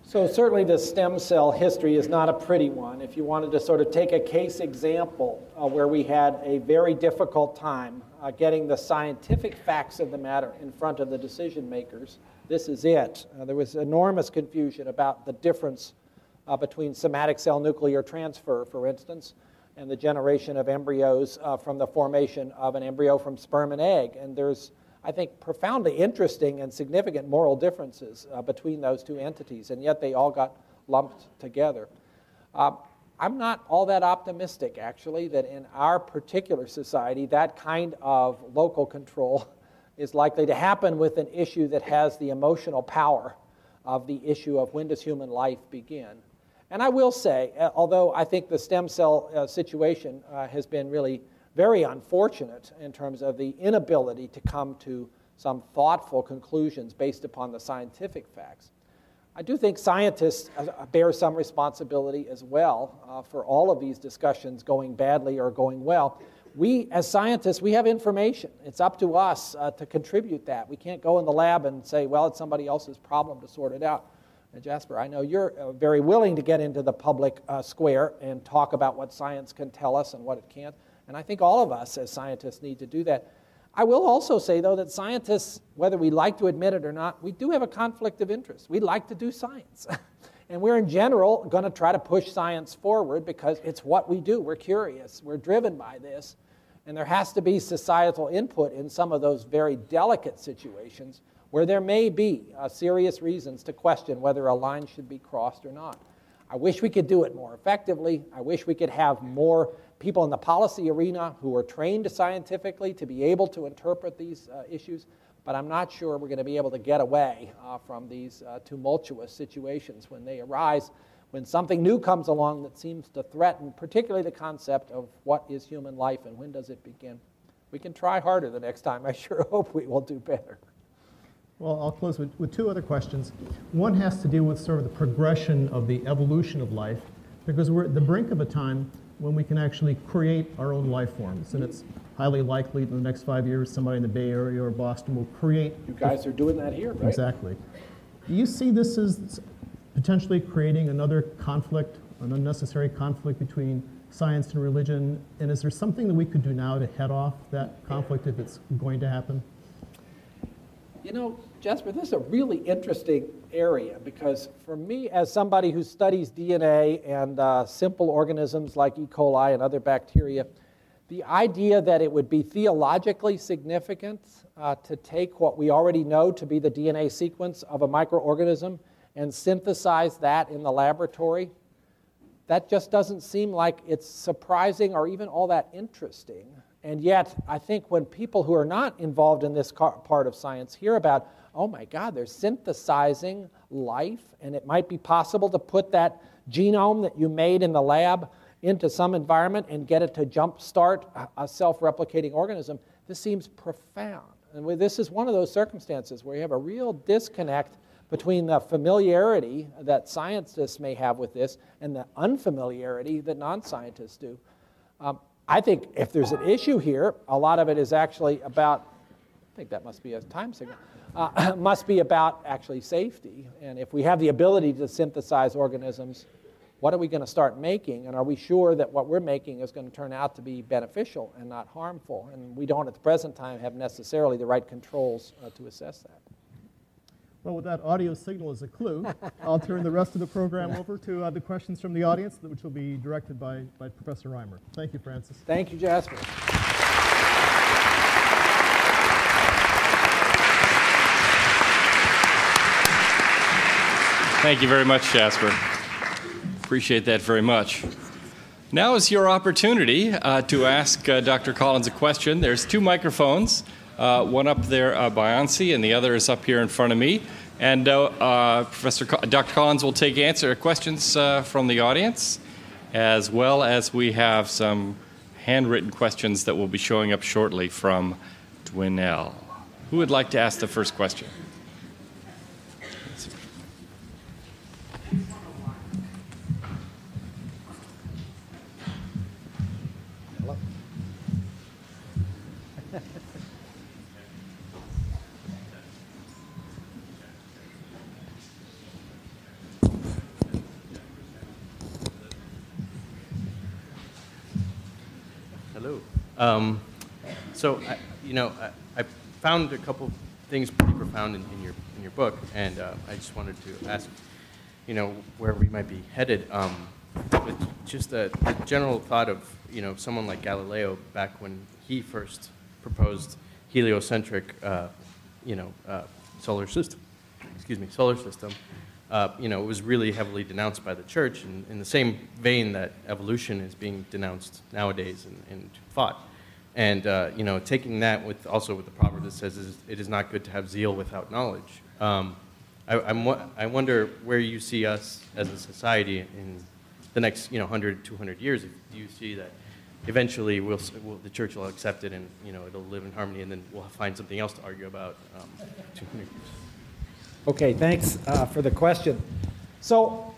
So, certainly, the stem cell history is not a pretty one. If you wanted to sort of take a case example uh, where we had a very difficult time uh, getting the scientific facts of the matter in front of the decision makers, this is it. Uh, there was enormous confusion about the difference uh, between somatic cell nuclear transfer, for instance, and the generation of embryos uh, from the formation of an embryo from sperm and egg. And there's I think, profoundly interesting and significant moral differences uh, between those two entities, and yet they all got lumped together. Uh, I'm not all that optimistic, actually, that in our particular society, that kind of local control is likely to happen with an issue that has the emotional power of the issue of when does human life begin. And I will say, uh, although I think the stem cell uh, situation uh, has been really very unfortunate in terms of the inability to come to some thoughtful conclusions based upon the scientific facts. I do think scientists uh, bear some responsibility as well uh, for all of these discussions going badly or going well. We, as scientists, we have information. It's up to us uh, to contribute that. We can't go in the lab and say, well, it's somebody else's problem to sort it out. And Jasper, I know you're uh, very willing to get into the public uh, square and talk about what science can tell us and what it can't. And I think all of us as scientists need to do that. I will also say, though, that scientists, whether we like to admit it or not, we do have a conflict of interest. We like to do science. <laughs> and we're, in general, going to try to push science forward because it's what we do. We're curious, we're driven by this. And there has to be societal input in some of those very delicate situations where there may be uh, serious reasons to question whether a line should be crossed or not. I wish we could do it more effectively. I wish we could have more people in the policy arena who are trained scientifically to be able to interpret these uh, issues, but I'm not sure we're going to be able to get away uh, from these uh, tumultuous situations when they arise, when something new comes along that seems to threaten, particularly the concept of what is human life and when does it begin. We can try harder the next time. I sure <laughs> hope we will do better. Well, I'll close with, with two other questions. One has to deal with sort of the progression of the evolution of life, because we're at the brink of a time when we can actually create our own life forms. And it's highly likely in the next five years somebody in the Bay Area or Boston will create. You guys are doing that here, right? Exactly. Do you see this as potentially creating another conflict, an unnecessary conflict between science and religion? And is there something that we could do now to head off that conflict if it's going to happen? You know, Jasper, this is a really interesting area because for me, as somebody who studies DNA and uh, simple organisms like E. coli and other bacteria, the idea that it would be theologically significant uh, to take what we already know to be the DNA sequence of a microorganism and synthesize that in the laboratory, that just doesn't seem like it's surprising or even all that interesting. And yet, I think when people who are not involved in this part of science hear about, oh my God, they're synthesizing life, and it might be possible to put that genome that you made in the lab into some environment and get it to jumpstart a self replicating organism, this seems profound. And this is one of those circumstances where you have a real disconnect between the familiarity that scientists may have with this and the unfamiliarity that non scientists do. Um, I think if there's an issue here, a lot of it is actually about, I think that must be a time signal, uh, <clears throat> must be about actually safety. And if we have the ability to synthesize organisms, what are we going to start making? And are we sure that what we're making is going to turn out to be beneficial and not harmful? And we don't at the present time have necessarily the right controls uh, to assess that. Well, with that audio signal as a clue, I'll turn the rest of the program over to uh, the questions from the audience, which will be directed by, by Professor Reimer. Thank you, Francis. Thank you, Jasper. Thank you very much, Jasper. Appreciate that very much. Now is your opportunity uh, to ask uh, Dr. Collins a question. There's two microphones. Uh, one up there uh, by Ansi, and the other is up here in front of me. And uh, uh Professor Co- Dr. Collins will take answer questions uh, from the audience, as well as we have some handwritten questions that will be showing up shortly from Dwinelle. Who would like to ask the first question? Um, so, I, you know, I, I, found a couple things pretty profound in, in your in your book, and uh, I just wanted to ask, you know, where we might be headed. Um, just the, a, general thought of, you know, someone like Galileo back when he first proposed heliocentric, uh, you know, uh, solar system. Excuse me, solar system. Uh, you know, it was really heavily denounced by the church in, in the same vein that evolution is being denounced nowadays and, and fought. And uh, you know, taking that with also with the proverb that says it is not good to have zeal without knowledge. Um, I, I'm, I wonder where you see us as a society in the next you know 100, 200 years. Do you see that eventually we'll, we'll, the church will accept it and you know it'll live in harmony, and then we'll find something else to argue about? Um, okay, thanks uh, for the question. So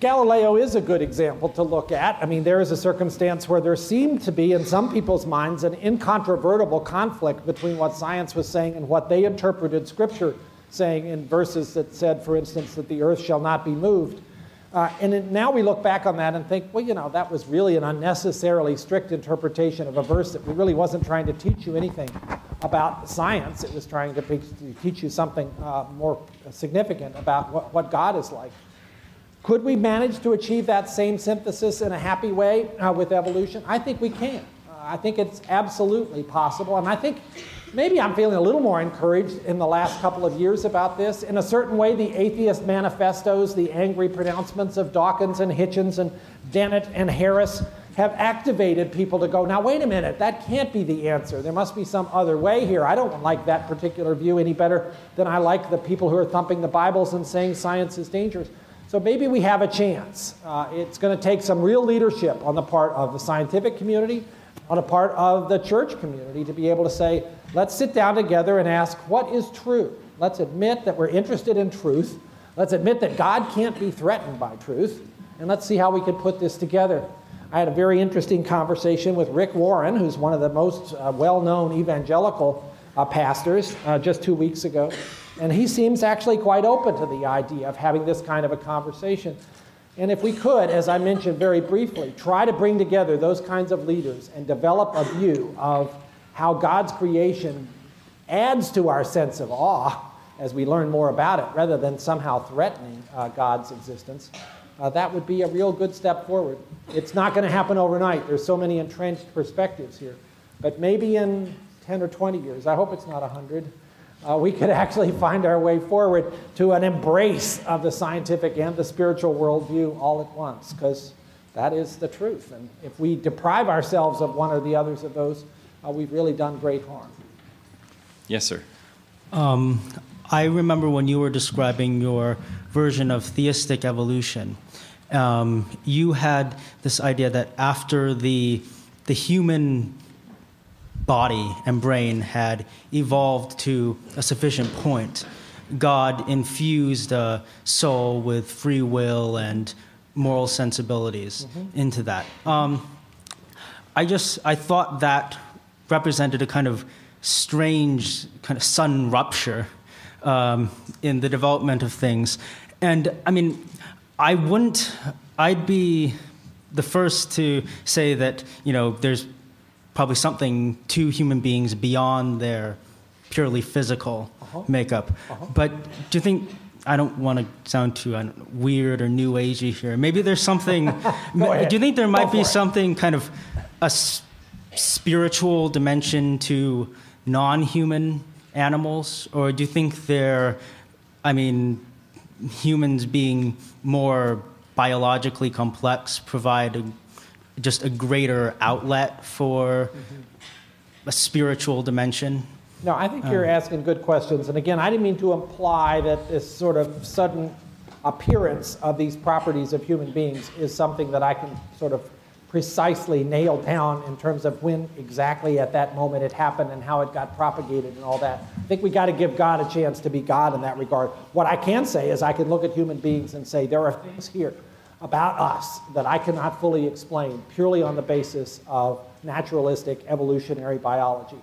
Galileo is a good example to look at. I mean, there is a circumstance where there seemed to be, in some people's minds, an incontrovertible conflict between what science was saying and what they interpreted Scripture saying in verses that said, for instance, that the earth shall not be moved. Uh, and now we look back on that and think, well, you know, that was really an unnecessarily strict interpretation of a verse that really wasn't trying to teach you anything about science. It was trying to teach you something uh, more significant about what, what God is like. Could we manage to achieve that same synthesis in a happy way uh, with evolution? I think we can. Uh, I think it's absolutely possible. And I think maybe I'm feeling a little more encouraged in the last couple of years about this. In a certain way, the atheist manifestos, the angry pronouncements of Dawkins and Hitchens and Dennett and Harris have activated people to go, now, wait a minute, that can't be the answer. There must be some other way here. I don't like that particular view any better than I like the people who are thumping the Bibles and saying science is dangerous. So maybe we have a chance. Uh, it's going to take some real leadership on the part of the scientific community, on the part of the church community to be able to say, let's sit down together and ask, what is true? Let's admit that we're interested in truth. Let's admit that God can't be threatened by truth. And let's see how we can put this together. I had a very interesting conversation with Rick Warren, who's one of the most uh, well known evangelical uh, pastors, uh, just two weeks ago. And he seems actually quite open to the idea of having this kind of a conversation. And if we could, as I mentioned very briefly, try to bring together those kinds of leaders and develop a view of how God's creation adds to our sense of awe as we learn more about it, rather than somehow threatening uh, God's existence, uh, that would be a real good step forward. It's not going to happen overnight. There's so many entrenched perspectives here. But maybe in 10 or 20 years, I hope it's not 100, uh, we could <laughs> actually find our way forward to an embrace of the scientific and the spiritual worldview all at once. Because that is the truth. And if we deprive ourselves of one or the others of those, uh, we've really done great harm. Yes, sir. Um, I remember when you were describing your version of theistic evolution, um, you had this idea that after the, the human body and brain had evolved to a sufficient point, God infused a soul with free will and moral sensibilities mm-hmm. into that. Um, I just I thought that represented a kind of strange kind of sudden rupture um, in the development of things, and I mean, I wouldn't. I'd be the first to say that you know there's probably something to human beings beyond their purely physical uh-huh. makeup. Uh-huh. But do you think I don't want to sound too weird or new agey here. Maybe there's something. <laughs> do you think there might be something kind of a s- spiritual dimension to non-human animals, or do you think they're, I mean, humans being more biologically complex provide a, just a greater outlet for a spiritual dimension? No, I think you're um, asking good questions. And again, I didn't mean to imply that this sort of sudden appearance of these properties of human beings is something that I can sort of precisely nail down in terms of when exactly at that moment it happened and how it got propagated and all that. I think we got to give God a chance to be God in that regard. What I can say is I can look at human beings and say there are things here about us that I cannot fully explain purely on the basis of naturalistic evolutionary biology.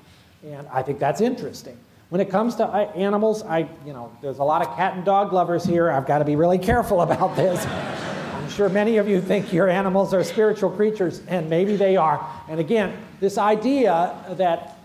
And I think that's interesting. When it comes to uh, animals, I, you know, there's a lot of cat and dog lovers here. I've got to be really careful about this. <laughs> I'm sure many of you think your animals are spiritual creatures, and maybe they are. And again, this idea that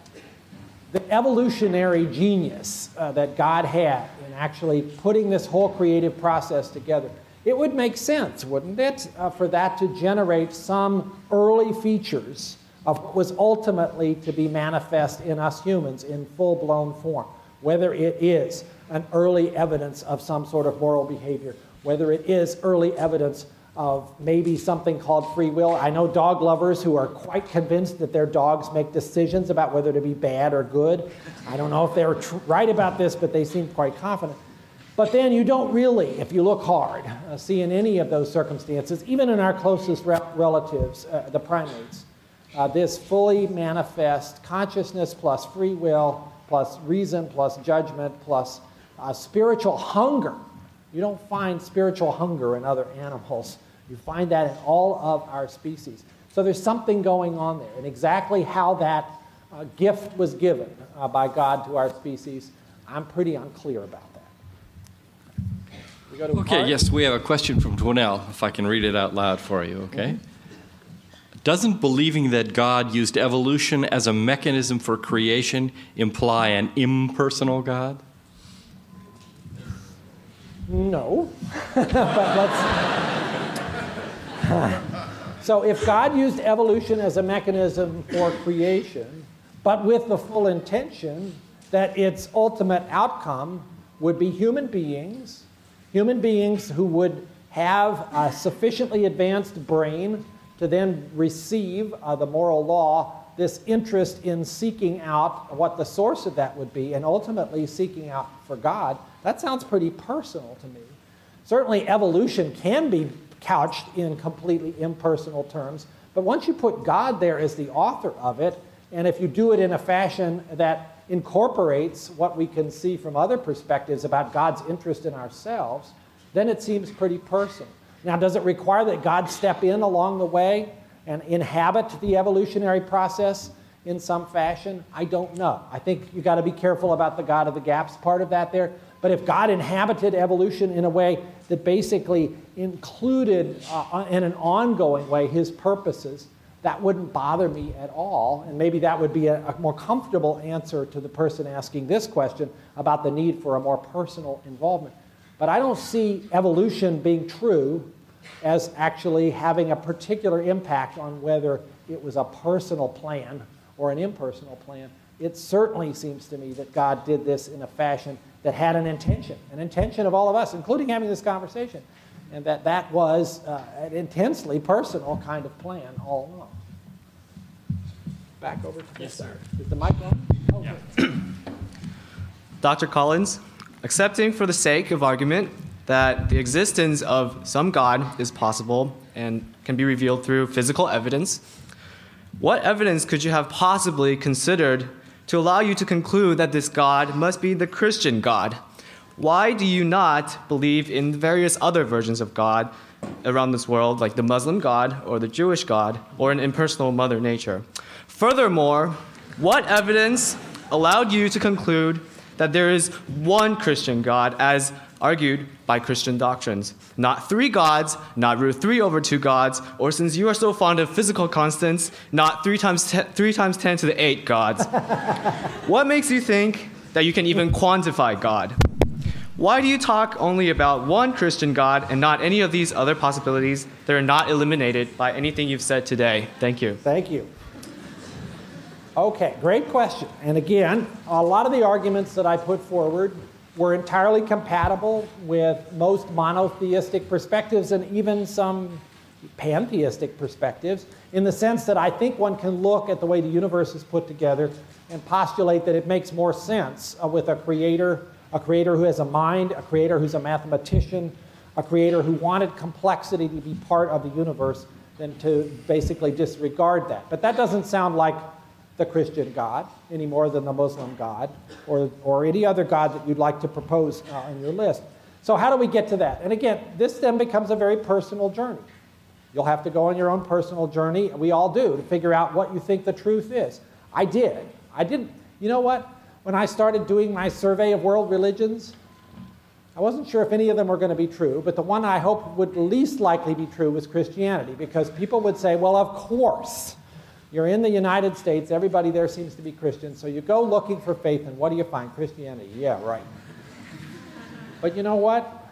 the evolutionary genius uh, that God had in actually putting this whole creative process together, it would make sense, wouldn't it, uh, for that to generate some early features of what was ultimately to be manifest in us humans in full blown form, whether it is an early evidence of some sort of moral behavior, whether it is early evidence of maybe something called free will. I know dog lovers who are quite convinced that their dogs make decisions about whether to be bad or good. I don't know if they're tr- right about this, but they seem quite confident. But then you don't really, if you look hard, uh, see in any of those circumstances, even in our closest re- relatives, uh, the primates, uh, this fully manifest consciousness plus free will plus reason plus judgment plus uh, spiritual hunger. You don't find spiritual hunger in other animals. You find that in all of our species. So there's something going on there. And exactly how that uh, gift was given uh, by God to our species, I'm pretty unclear about. Okay, yes, we have a question from Dwinelle, if I can read it out loud for you, okay? Mm-hmm. Doesn't believing that God used evolution as a mechanism for creation imply an impersonal God? No. <laughs> so, if God used evolution as a mechanism for creation, but with the full intention that its ultimate outcome would be human beings, human beings who would have a sufficiently advanced brain to then receive uh, the moral law, this interest in seeking out what the source of that would be and ultimately seeking out for God, that sounds pretty personal to me. Certainly, evolution can be couched in completely impersonal terms, but once you put God there as the author of it, and if you do it in a fashion that incorporates what we can see from other perspectives about God's interest in ourselves, then it seems pretty personal. Now, does it require that God step in along the way and inhabit the evolutionary process in some fashion? I don't know. I think you've got to be careful about the God of the gaps part of that there. But if God inhabited evolution in a way that basically included uh, in an ongoing way his purposes, that wouldn't bother me at all. And maybe that would be a, a, more comfortable answer to the person asking this question about the need for a more personal involvement. But I don't see evolution being true as actually having a particular impact on whether it was a personal plan or an impersonal plan. It certainly seems to me that God did this in a fashion that had an intention, an intention of all of us, including having this conversation. and that that was uh, an intensely personal kind of plan all along. Back over to this sir. Is the mic on? Oh, yeah. Dr. <clears throat> Collins, accepting for the sake of argument that the existence of some God is possible and can be revealed through physical evidence, what evidence could you have possibly considered to allow you to conclude that this God must be the Christian God? Why do you not believe in various other versions of God around this world, like the Muslim God or the Jewish God or an impersonal Mother Nature? Furthermore, what evidence allowed you to conclude that there is one Christian God as argued by Christian doctrines. Not three gods, not root three over two gods, or since you are so fond of physical constants, not three times, ten, three times 10 to the eight gods. <laughs> what makes you think that you can even quantify God? Why do you talk only about one Christian God and not any of these other possibilities that are not eliminated by anything you've said today? Thank you. Thank you. Okay, great question. And again, a lot of the arguments that I put forward were entirely compatible with most monotheistic perspectives and even some pantheistic perspectives, in the sense that I think one can look at the way the universe is put together and postulate that it makes more sense uh, with a creator, a creator who has a mind, a creator who's a mathematician, a creator who wanted complexity to be part of the universe, than to basically disregard that. But that doesn't sound like the Christian God any more than the Muslim God or, or any other God that you'd like to propose uh, on your list. So, how do we get to that? And again, this then becomes a very personal journey. You'll have to go on your own personal journey, we all do, to figure out what you think the truth is. I did. I didn't. You know what? When I started doing my survey of world religions, I wasn't sure if any of them were going to be true, but the one I hoped would least likely be true was Christianity, because people would say, well, of course. You're in the United States, everybody there seems to be Christian, so you go looking for faith, and what do you find? Christianity. Yeah, right. But you know what?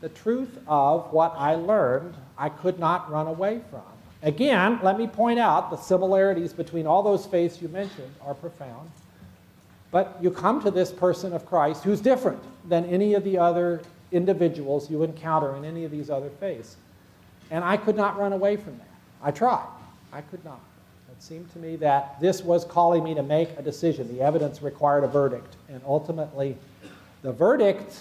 The truth of what I learned, I could not run away from. Again, let me point out the similarities between all those faiths you mentioned are profound. But you come to this person of Christ who's different than any of the other individuals you encounter in any of these other faiths. And I could not run away from that. I tried. I could not. It seemed to me that this was calling me to make a decision. The evidence required a verdict. And ultimately, the verdict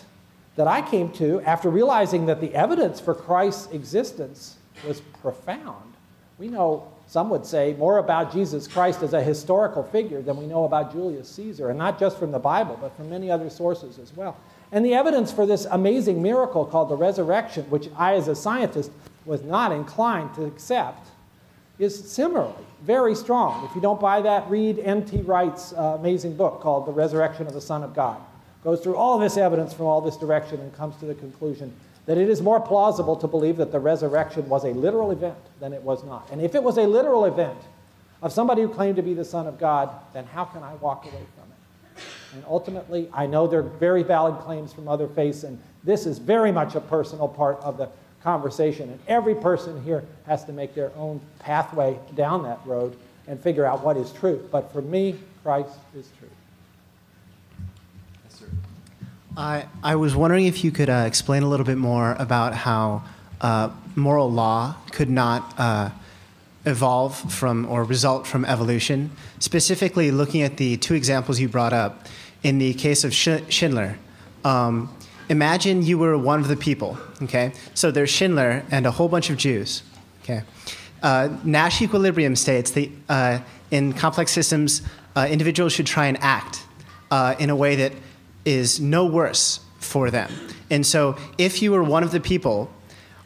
that I came to after realizing that the evidence for Christ's existence was profound. We know, some would say, more about Jesus Christ as a historical figure than we know about Julius Caesar, and not just from the Bible, but from many other sources as well. And the evidence for this amazing miracle called the resurrection, which I, as a scientist, was not inclined to accept, is similarly very strong. If you don't buy that, read N.T. Wright's uh, amazing book called The Resurrection of the Son of God. Goes through all this evidence from all this direction and comes to the conclusion that it is more plausible to believe that the resurrection was a literal event than it was not. And if it was a literal event of somebody who claimed to be the Son of God, then how can I walk away from it? And ultimately, I know there are very valid claims from other faiths, and this is very much a personal part of the conversation. And every person here has to make their own pathway down that road and figure out what is truth. But for me, Christ is truth. Yes, sir. I, I was wondering if you could uh, explain a little bit more about how uh, moral law could not uh, evolve from or result from evolution, specifically looking at the two examples you brought up. In the case of Schindler, um, imagine you were one of the people, okay? So there's Schindler and a whole bunch of Jews, okay? Uh, Nash equilibrium states that uh, in complex systems, uh, individuals should try and act uh, in a way that is no worse for them. And so if you were one of the people,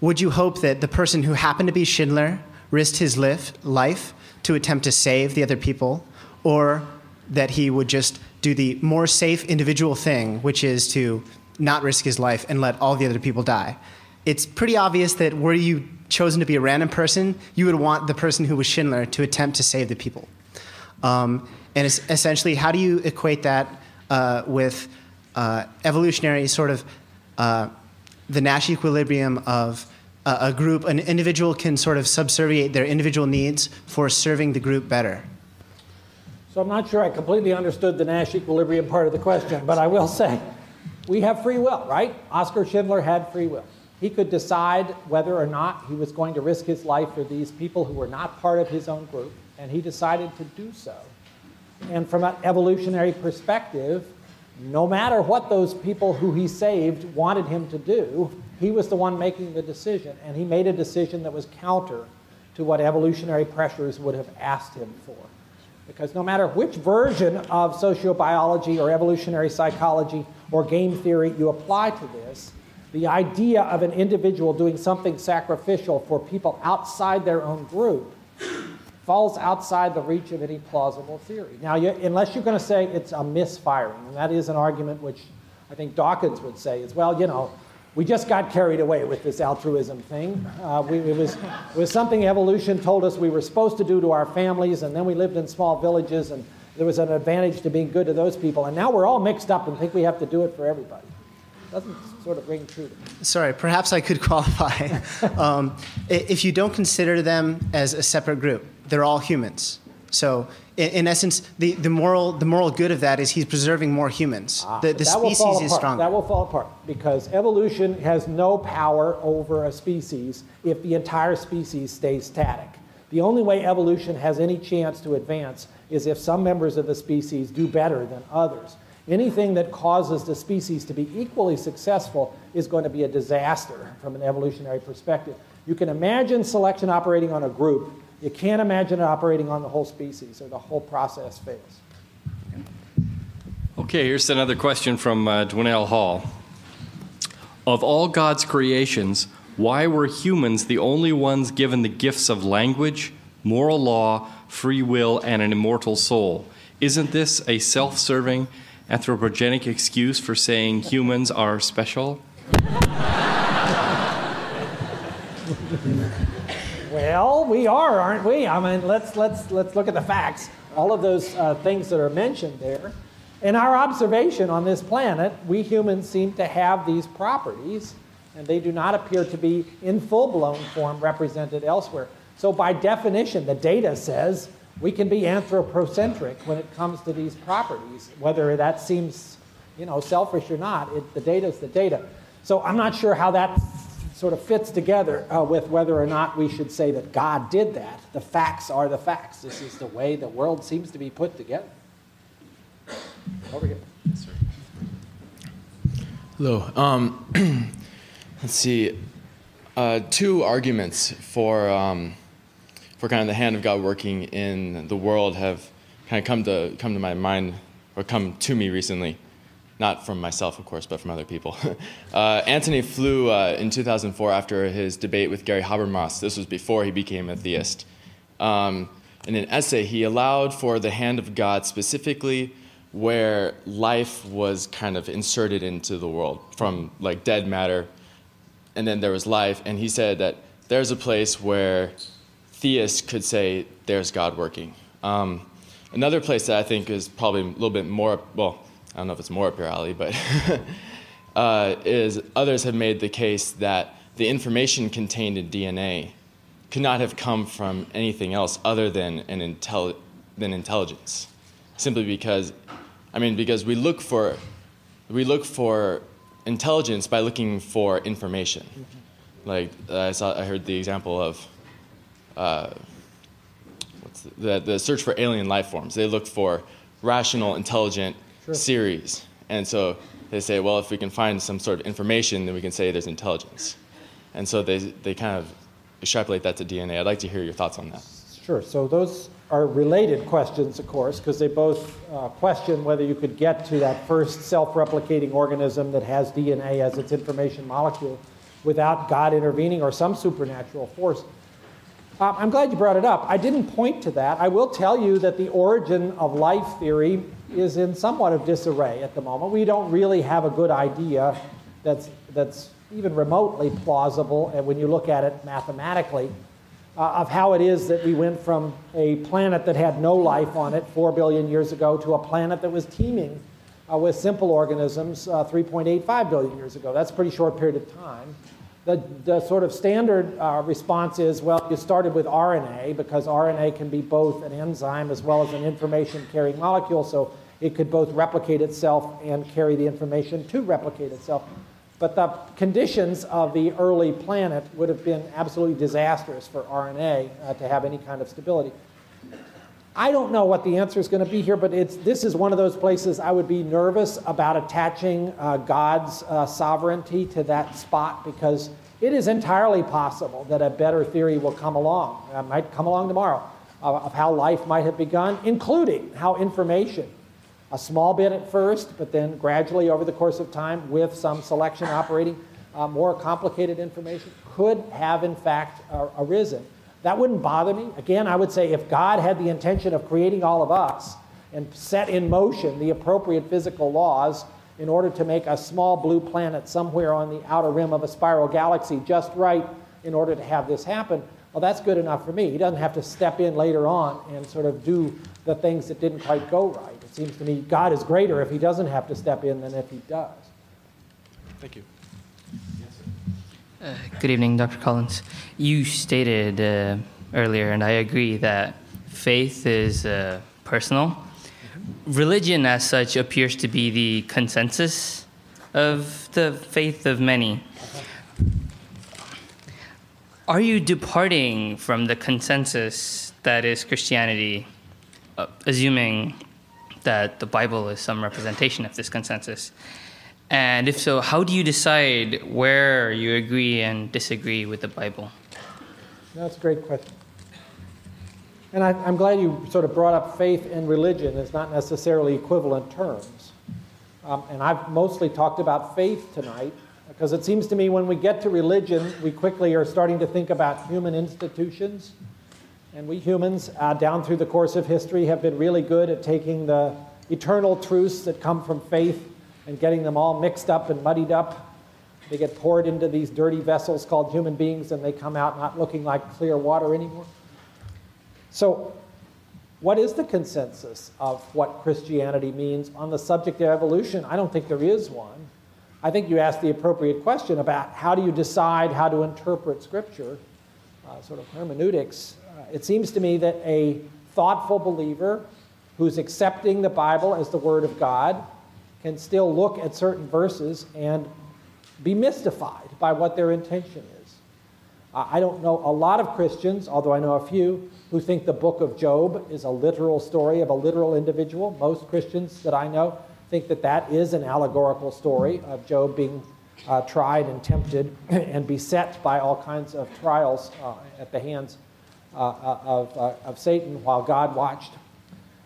would you hope that the person who happened to be Schindler risked his life to attempt to save the other people, or that he would just do the more safe individual thing, which is to not risk his life and let all the other people die. It's pretty obvious that were you chosen to be a random person, you would want the person who was Schindler to attempt to save the people. Um, and essentially, how do you equate that uh, with uh, evolutionary sort of uh, the Nash equilibrium of a group, an individual can sort of subserviate their individual needs for serving the group better? So I'm not sure I completely understood the Nash equilibrium part of the question, but I will say we have free will, right? Oskar Schindler had free will. He could decide whether or not he was going to risk his life for these people who were not part of his own group, and he decided to do so. And from an evolutionary perspective, no matter what those people who he saved wanted him to do, he was the one making the decision, and he made a decision that was counter to what evolutionary pressures would have asked him for. Because no matter which version of sociobiology or evolutionary psychology or game theory you apply to this, the idea of an individual doing something sacrificial for people outside their own group falls outside the reach of any plausible theory. Now, you, unless you're going to say it's a misfiring, and that is an argument which I think Dawkins would say is, well, you know, we just got carried away with this altruism thing. Uh, we, it, was, it was something evolution told us we were supposed to do to our families, and then we lived in small villages, and there was an advantage to being good to those people. And now we're all mixed up and think we have to do it for everybody. It Doesn't sort of ring true to me. Sorry, perhaps I could <laughs> qualify. um, if you don't consider them as a separate group, they're all humans. So, in, in, essence, the, the, moral, the moral good of that is he's preserving more humans. Ah, the the species is stronger. That will fall apart because evolution has no power over a species if the entire species stays static. The only way evolution has any chance to advance is if some members of the species do better than others. Anything that causes the species to be equally successful is going to be a disaster from an evolutionary perspective. You can imagine selection operating on a group you can't imagine it operating on the whole species, or the whole process fails. Okay, here's another question from uh, Dwinelle Hall. Of all God's creations, why were humans the only ones given the gifts of language, moral law, free will, and an immortal soul? Isn't this a self serving, anthropogenic excuse for saying humans are special? Well, we are, aren't we? I mean, let's, let's, let's look at the facts. All of those uh, things that are mentioned there. In our observation on this planet, we humans seem to have these properties, and they do not appear to be in full blown form represented elsewhere. So, by definition, the data says we can be anthropocentric when it comes to these properties, whether that seems you know, selfish or not. It, the data is the data. So, I'm not sure how that sort of fits together uh, with whether or not we should say that God did that. The facts are the facts. This is the way the world seems to be put together. Over here. Hello. Um, <clears throat> let's see. Uh, two arguments for um, for kind of the hand of God working in the world have kind of come to come to my mind or come to me recently not from myself, of course, but from other people. <laughs> uh, Antony Flew uh, in 2004 after his debate with Gary Habermas. This was before he became a theist. Um, in an essay, he allowed for the hand of God specifically where life was kind of inserted into the world from like dead matter, and then there was life. And he said that there's a place where theists could say there's God working. Um, another place that I think is probably a little bit more well I don't know if it's more up your alley, but <laughs> uh, is others have made the case that the information contained in DNA could not have come from anything else other than an intel- than intelligence, simply because, I mean, because we look for we look for intelligence by looking for information. Like uh, I saw, I heard the example of. Uh, the, the search for alien life forms. They look for rational, intelligent sure. series. And so they say, well, if we can find some sort of information, then we can say there's intelligence. And so they, they kind of extrapolate that to DNA. I'd like to hear your thoughts on that. Sure. So those are related questions, of course, because they both uh, question whether you could get to that first self replicating organism that has DNA as its information molecule without God intervening or some supernatural force. Um, I'm glad you brought it up. I didn't point to that. I will tell you that the origin of life theory is in somewhat of disarray at the moment. We don't really have a good idea that's, that's even remotely plausible, and when you look at it mathematically, uh, of how it is that we went from a planet that had no life on it 4 billion years ago to a planet that was teeming uh, with simple organisms uh, 3.85 billion years ago. That's a pretty short period of time. The, the sort of standard uh, response is well, you started with RNA because RNA can be both an enzyme as well as an information carrying molecule, so it could both replicate itself and carry the information to replicate itself. But the conditions of the early planet would have been absolutely disastrous for RNA uh, to have any kind of stability. I don't know what the answer is going to be here, but it's, this is one of those places I would be nervous about attaching uh, God's uh, sovereignty to that spot because it is entirely possible that a better theory will come along, uh, might come along tomorrow, of how life might have begun, including how information a small bit at first, but then gradually over the course of time, with some selection operating, uh, more complicated information could have in fact uh, arisen. That wouldn't bother me. Again, I would say if God had the intention of creating all of us and set in motion the appropriate physical laws in order to make a small blue planet somewhere on the outer rim of a spiral galaxy just right in order to have this happen, well, that's good enough for me. He doesn't have to step in later on and sort of do the things that didn't quite go right. It seems to me God is greater if he doesn't have to step in than if he does. Thank you. Good evening, Dr. Collins. You stated uh, earlier, and I agree, that faith is uh, personal. Religion, as such, appears to be the consensus of the faith of many. Are you departing from the consensus that is Christianity, uh, assuming that the Bible is some representation of this consensus? And if so, how do you decide where you agree and disagree with the Bible? That's a great question. And I, am glad you sort of brought up faith and religion as not necessarily equivalent terms. Um, and I've mostly talked about faith tonight because it seems to me when we get to religion, we quickly are starting to think about human institutions. And we humans, uh, down through the course of history, have been really good at taking the eternal truths that come from faith and getting them all mixed up and muddied up. They get poured into these dirty vessels called human beings, and they come out not looking like clear water anymore. So, what is the consensus of what Christianity means on the subject of evolution? I don't think there is one. I think you asked the appropriate question about how do you decide how to interpret Scripture, uh, sort of hermeneutics. Uh, it seems to me that a thoughtful believer who's accepting the Bible as the Word of God can still look at certain verses and be mystified by what their intention is. I don't know a lot of Christians, although I know a few, who think the book of Job is a literal story of a literal individual. Most Christians that I know think that that is an allegorical story of Job being uh, tried and tempted <clears throat> and beset by all kinds of trials uh, at the hands uh, uh of, uh, of Satan while God watched.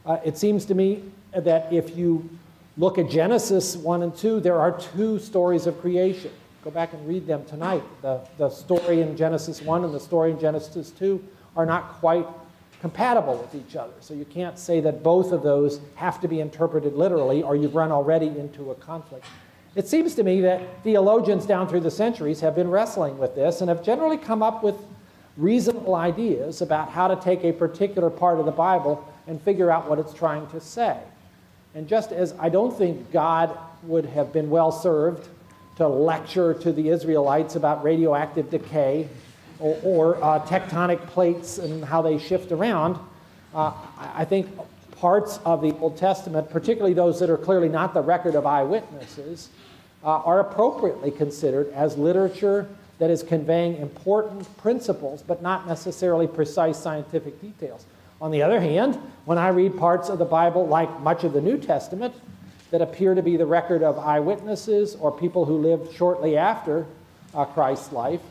Uh, it seems to me that if you look at Genesis 1 and 2, there are two stories of creation. Go back and read them tonight. The, the story in Genesis 1 and the story in Genesis 2 are not quite compatible with each other. So you can't say that both of those have to be interpreted literally or you've run already into a conflict. It seems to me that theologians down through the centuries have been wrestling with this and have generally come up with reasonable ideas about how to take a particular part of the Bible and figure out what it's trying to say. And just as I don't think God would have been well served to lecture to the Israelites about radioactive decay or, or uh, tectonic plates and how they shift around, uh, I think parts of the Old Testament, particularly those that are clearly not the record of eyewitnesses, uh, are appropriately considered as literature that is conveying important principles, but not necessarily precise scientific details. On the other hand, when I read parts of the Bible, like much of the New Testament, that appear to be the record of eyewitnesses or people who lived shortly after uh, Christ's life,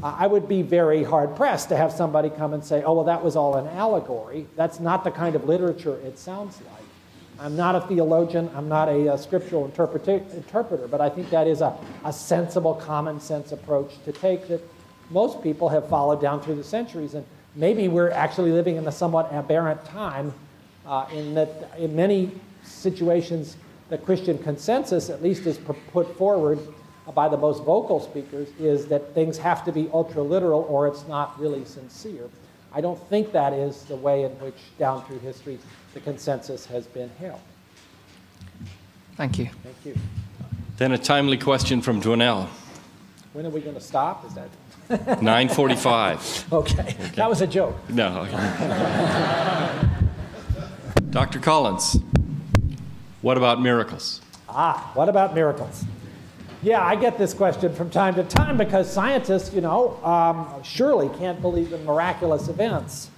uh, I would be very hard pressed to have somebody come and say, oh, well, that was all an allegory. That's not the kind of literature it sounds like. I'm not a theologian, I'm not a, a scriptural interpreter, but I think that is a, a sensible, common sense approach to take that most people have followed down through the centuries. And maybe we're actually living in a somewhat aberrant time uh, in that in many situations the Christian consensus, at least is put forward by the most vocal speakers, is that things have to be ultra literal or it's not really sincere. I don't think that is the way in which down through history the consensus has been held. Thank you. Thank you. Then a timely question from Dwinelle. When are we going to stop? Is that 9:45. okay. <laughs> okay. That was a joke. No. Dr. Collins, what about miracles? Ah, what about miracles? Yeah, I get this question from time to time because scientists, you know, um, surely can't believe in miraculous events.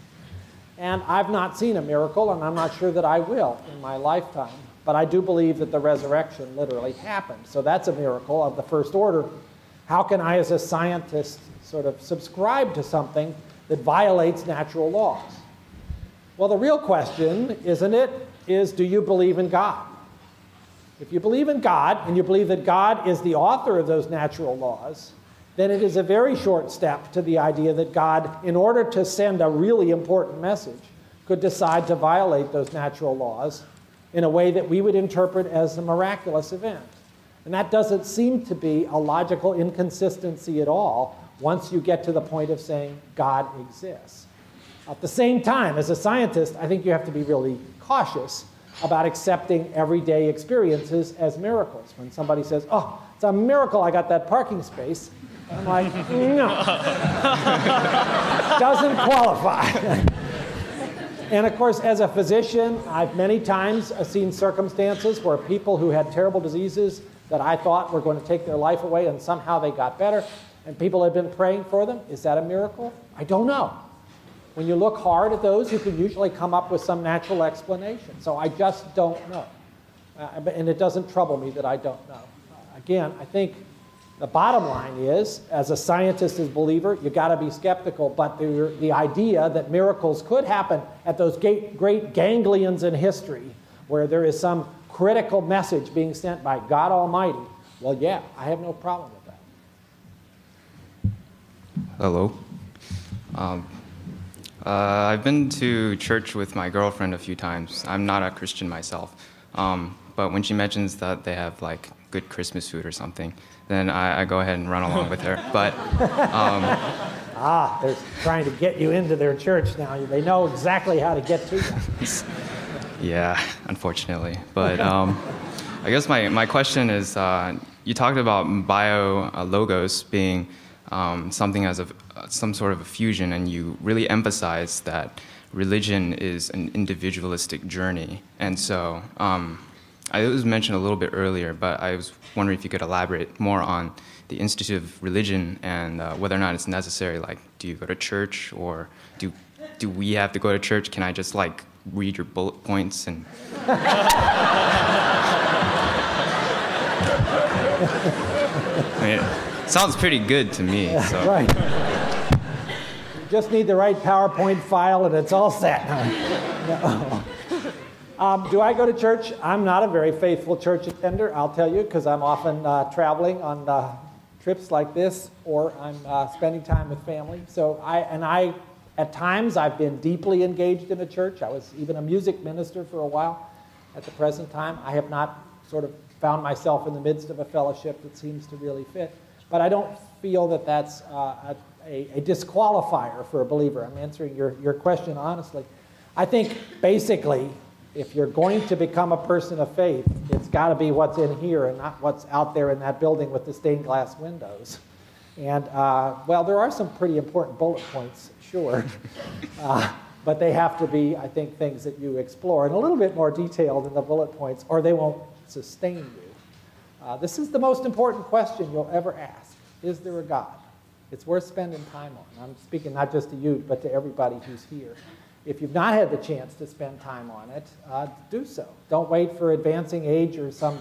And I've not seen a miracle, and I'm not sure that I will in my lifetime. But I do believe that the resurrection literally happened. So that's a miracle of the first order. How can I, as a scientist, sort of subscribe to something that violates natural laws? Well, the real question, isn't it, is do you believe in God? If you believe in God and you believe that God is the author of those natural laws, then it is a very short step to the idea that God, in order to send a really important message, could decide to violate those natural laws in a way that we would interpret as a miraculous event. And that doesn't seem to be a logical inconsistency at all once you get to the point of saying God exists. At the same time, as a scientist, I think you have to be really cautious about accepting everyday experiences as miracles. When somebody says, Oh, it's a miracle I got that parking space, I'm like, No, <laughs> doesn't qualify. <laughs> and of course, as a physician, I've many times seen circumstances where people who had terrible diseases that I thought were going to take their life away and somehow they got better, and people had been praying for them. Is that a miracle? I don't know. When you look hard at those, you can usually come up with some natural explanation. So I just don't know. Uh, and it doesn't trouble me that I don't know. Uh, again, I think the bottom line is, as a scientist, as a believer, you got to be skeptical. But the, the idea that miracles could happen at those great, great ganglions in history, where there is some critical message being sent by God Almighty, well, yeah, I have no problem with that. Hello. Um, uh, I've been to church with my girlfriend a few times. I'm not a Christian myself. Um, but when she mentions that they have like good Christmas food or something, then I, I go ahead and run along with her. But um, <laughs> ah, they're trying to get you into their church now. They know exactly how to get to you. <laughs> yeah, <laughs> unfortunately. But um, I guess my, my question is uh, you talked about bio uh, logos being um, something as a, some sort of a fusion, and you really emphasize that religion is an individualistic journey. And so, um, I was mentioned a little bit earlier, but I was wondering if you could elaborate more on the Institute of Religion and uh, whether or not it's necessary. Like, do you go to church, or do do we have to go to church? Can I just like read your bullet points and? I mean, Sounds pretty good to me. So. <laughs> right. You just need the right PowerPoint file and it's all set. <laughs> um, do I go to church? I'm not a very faithful church attender, I'll tell you, because I'm often uh, traveling on uh, trips like this or I'm uh, spending time with family. So I, and I, at times, I've been deeply engaged in a church. I was even a music minister for a while. At the present time, I have not sort of found myself in the midst of a fellowship that seems to really fit. But I don't feel that that's uh, a, a, disqualifier for a believer. I'm answering your, your question honestly. I think basically, if you're going to become a person of faith, it's got to be what's in here and not what's out there in that building with the stained glass windows. And uh, well, there are some pretty important bullet points, sure. <laughs> Uh, but they have to be, I think, things that you explore in a little bit more detail than the bullet points, or they won't sustain you. Uh, this is the most important question you'll ever ask Is there a God? It's worth spending time on. I'm speaking not just to you, but to everybody who's here. If you've not had the chance to spend time on it, uh, do so. Don't wait for advancing age or some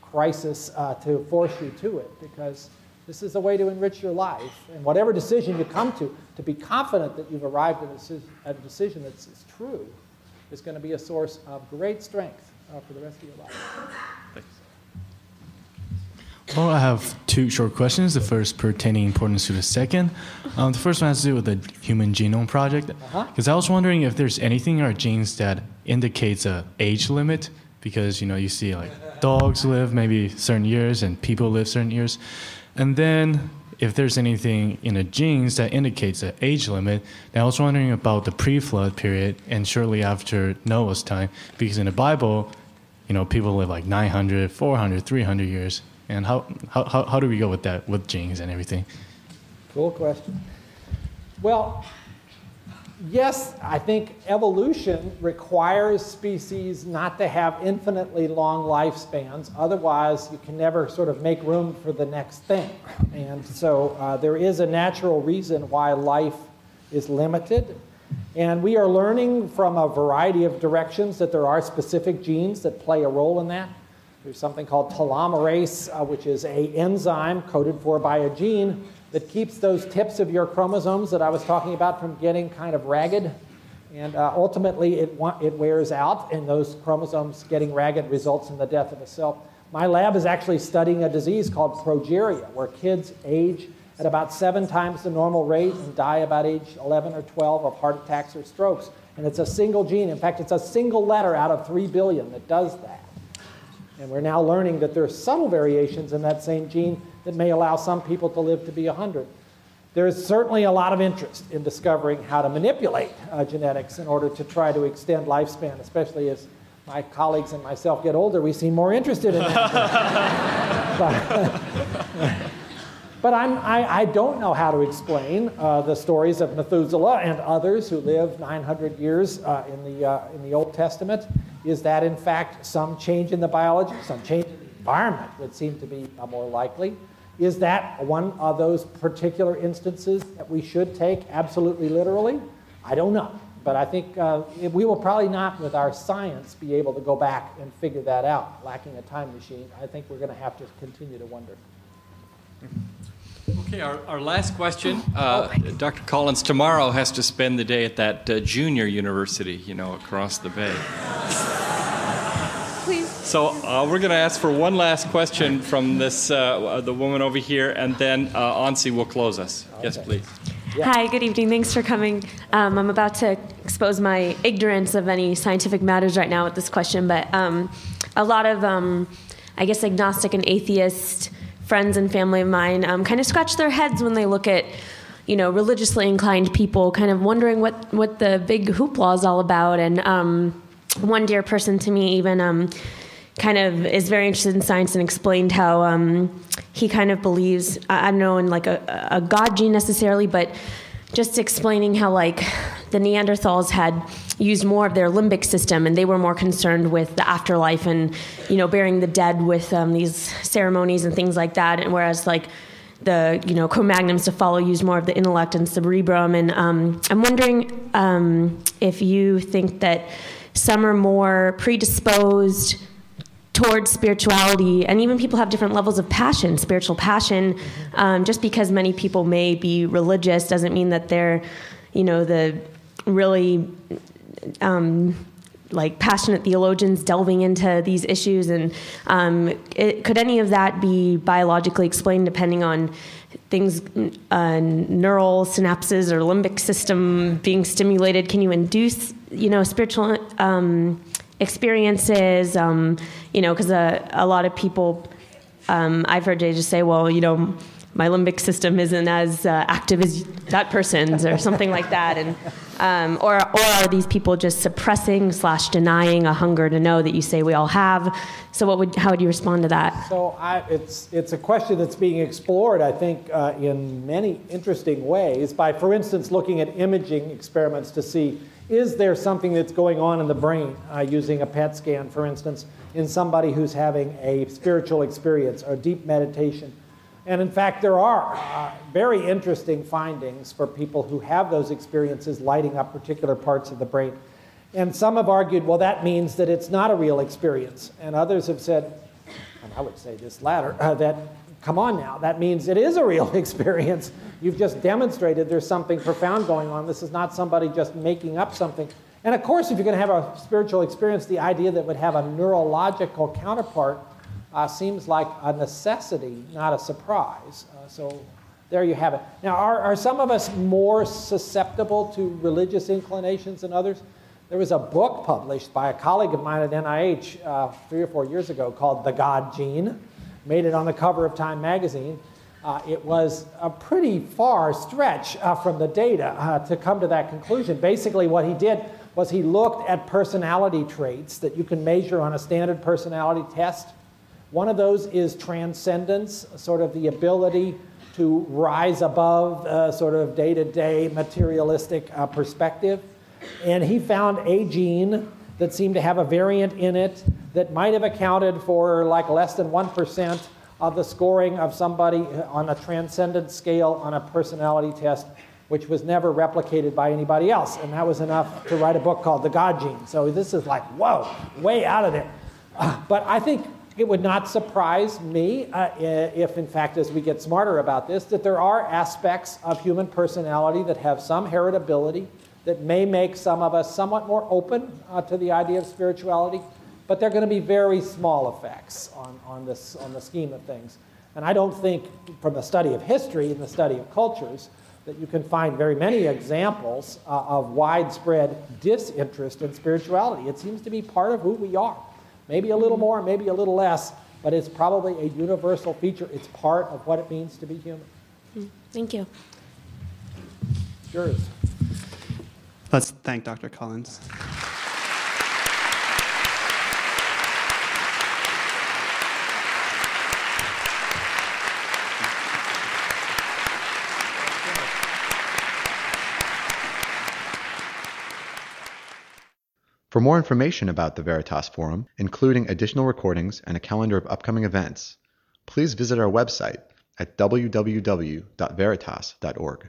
crisis uh, to force you to it, because this is a way to enrich your life. And whatever decision you come to, to be confident that you've arrived at a decision that's true, is going to be a source of great strength uh, for the rest of your life. Well, I have two short questions. The first pertaining importance to the second. Um, the first one has to do with the Human Genome Project. Because uh-huh. I was wondering if there's anything in our genes that indicates a age limit. Because you know you see like dogs live maybe certain years and people live certain years, and then if there's anything in the genes that indicates an age limit. Now I was wondering about the pre-flood period and shortly after Noah's time, because in the Bible, you know, people live like 900, 400, 300 years. And how, how, how do we go with that, with genes and everything? Cool question. Well, yes, I think evolution requires species not to have infinitely long lifespans. Otherwise, you can never sort of make room for the next thing. And so uh, there is a natural reason why life is limited. And we are learning from a variety of directions that there are specific genes that play a role in that. There's something called telomerase, uh, which is a enzyme coded for by a gene that keeps those tips of your chromosomes that I was talking about from getting kind of ragged. And uh, ultimately, it, it wears out, and those chromosomes getting ragged results in the death of a cell. My lab is actually studying a disease called progeria, where kids age at about seven times the normal rate and die about age 11 or 12 of heart attacks or strokes. And it's a single gene. In fact, it's a single letter out of 3 billion that does that. And we're now learning that there are subtle variations in that same gene that may allow some people to live to be 100. There's certainly a lot of interest in discovering how to manipulate uh, genetics in order to try to extend lifespan, especially as my colleagues and myself get older, we seem more interested in that. <laughs> but, but I, I don't know how to explain uh, the stories of Methuselah and others who lived 900 years uh, in, the, uh, in the Old Testament. Is that, in fact, some change in the biology, some change in the environment would seem to be more likely? Is that one of those particular instances that we should take absolutely literally? I don't know. But I think uh, we will probably not, with our science, be able to go back and figure that out, lacking a time machine. I think we're going to have to continue to wonder. Okay, our, our last question. Uh, Dr. Collins tomorrow has to spend the day at that uh, junior university, you know, across the bay. <laughs> So uh, we're going to ask for one last question from this uh, the woman over here, and then uh, Ansi will close us. Okay. Yes, please. Yeah. Hi, good evening. Thanks for coming. Um, I'm about to expose my ignorance of any scientific matters right now with this question, but um, a lot of, um, I guess, agnostic and atheist friends and family of mine um, kind of scratch their heads when they look at you know, religiously inclined people kind of wondering what, what the big hoopla is all about. And um, one dear person to me even um, kind of is very interested in science and explained how um, he kind of believes I don't know in like a, a god gene necessarily, but just explaining how like the Neanderthals had used more of their limbic system and they were more concerned with the afterlife and you know burying the dead with um, these ceremonies and things like that, and whereas like the you know Cro-Magnons to follow used more of the intellect and cerebrum. And um, I'm wondering um, if you think that some are more predisposed towards spirituality, and even people have different levels of passion, spiritual passion. Um, just because many people may be religious doesn't mean that they're, you know, the really um, like passionate theologians delving into these issues. And um, it, could any of that be biologically explained depending on things, uh, neural synapses or limbic system being stimulated? Can you induce, you know, spiritual um, experiences, um, you know, because a, a lot of people, um, I've heard Jay just say, well, you know, my limbic system isn't as uh, active as that person's or something like that. And, um, or, or are these people just suppressing slash denying a hunger to know that you say we all have? So what would, how would you respond to that? So I, it's, it's a question that's being explored, I think, uh, in many interesting ways by, for instance, looking at imaging experiments to see is there something that's going on in the brain uh, using a PET scan, for instance, in somebody who's having a spiritual experience or deep meditation? And in fact, there are uh, very interesting findings for people who have those experiences lighting up particular parts of the brain. And some have argued, well, that means that it's not a real experience. And others have said, and I would say this latter, uh, that come on now, that means it is a real <laughs> experience. You've just demonstrated there's something profound going on. This is not somebody just making up something. And of course, if you're going to have a spiritual experience, the idea that would have a neurological counterpart uh, seems like a necessity, not a surprise. Uh, so there you have it. Now, are, are some of us more susceptible to religious inclinations than others? There was a book published by a colleague of mine at NIH uh, three or four years ago called The God Gene made it on the cover of Time magazine. Uh, it was a pretty far stretch uh, from the data uh, to come to that conclusion. Basically, what he did was he looked at personality traits that you can measure on a standard personality test. One of those is transcendence, sort of the ability to rise above uh, sort of day to day materialistic uh, perspective. And he found a gene that seemed to have a variant in it that might have accounted for like less than 1% of the scoring of somebody on a transcendent scale on a personality test, which was never replicated by anybody else. And that was enough to write a book called The God Gene. So this is like, whoa, way out of there. But I think it would not surprise me uh, if, in fact, as we get smarter about this, that there are aspects of human personality that have some heritability that may make some of us somewhat more open uh, to the idea of spirituality, but they're going to be very small effects on, on, this, on the scheme of things. And I don't think, from the study of history and the study of cultures, that you can find very many examples uh, of widespread disinterest in spirituality. It seems to be part of who we are. Maybe a little more, maybe a little less, but it's probably a universal feature. It's part of what it means to be human. Mm, thank you. Yours. Let's thank Dr. Collins. For more information about the Veritas Forum, including additional recordings and a calendar of upcoming events, please visit our website at www.veritas.org.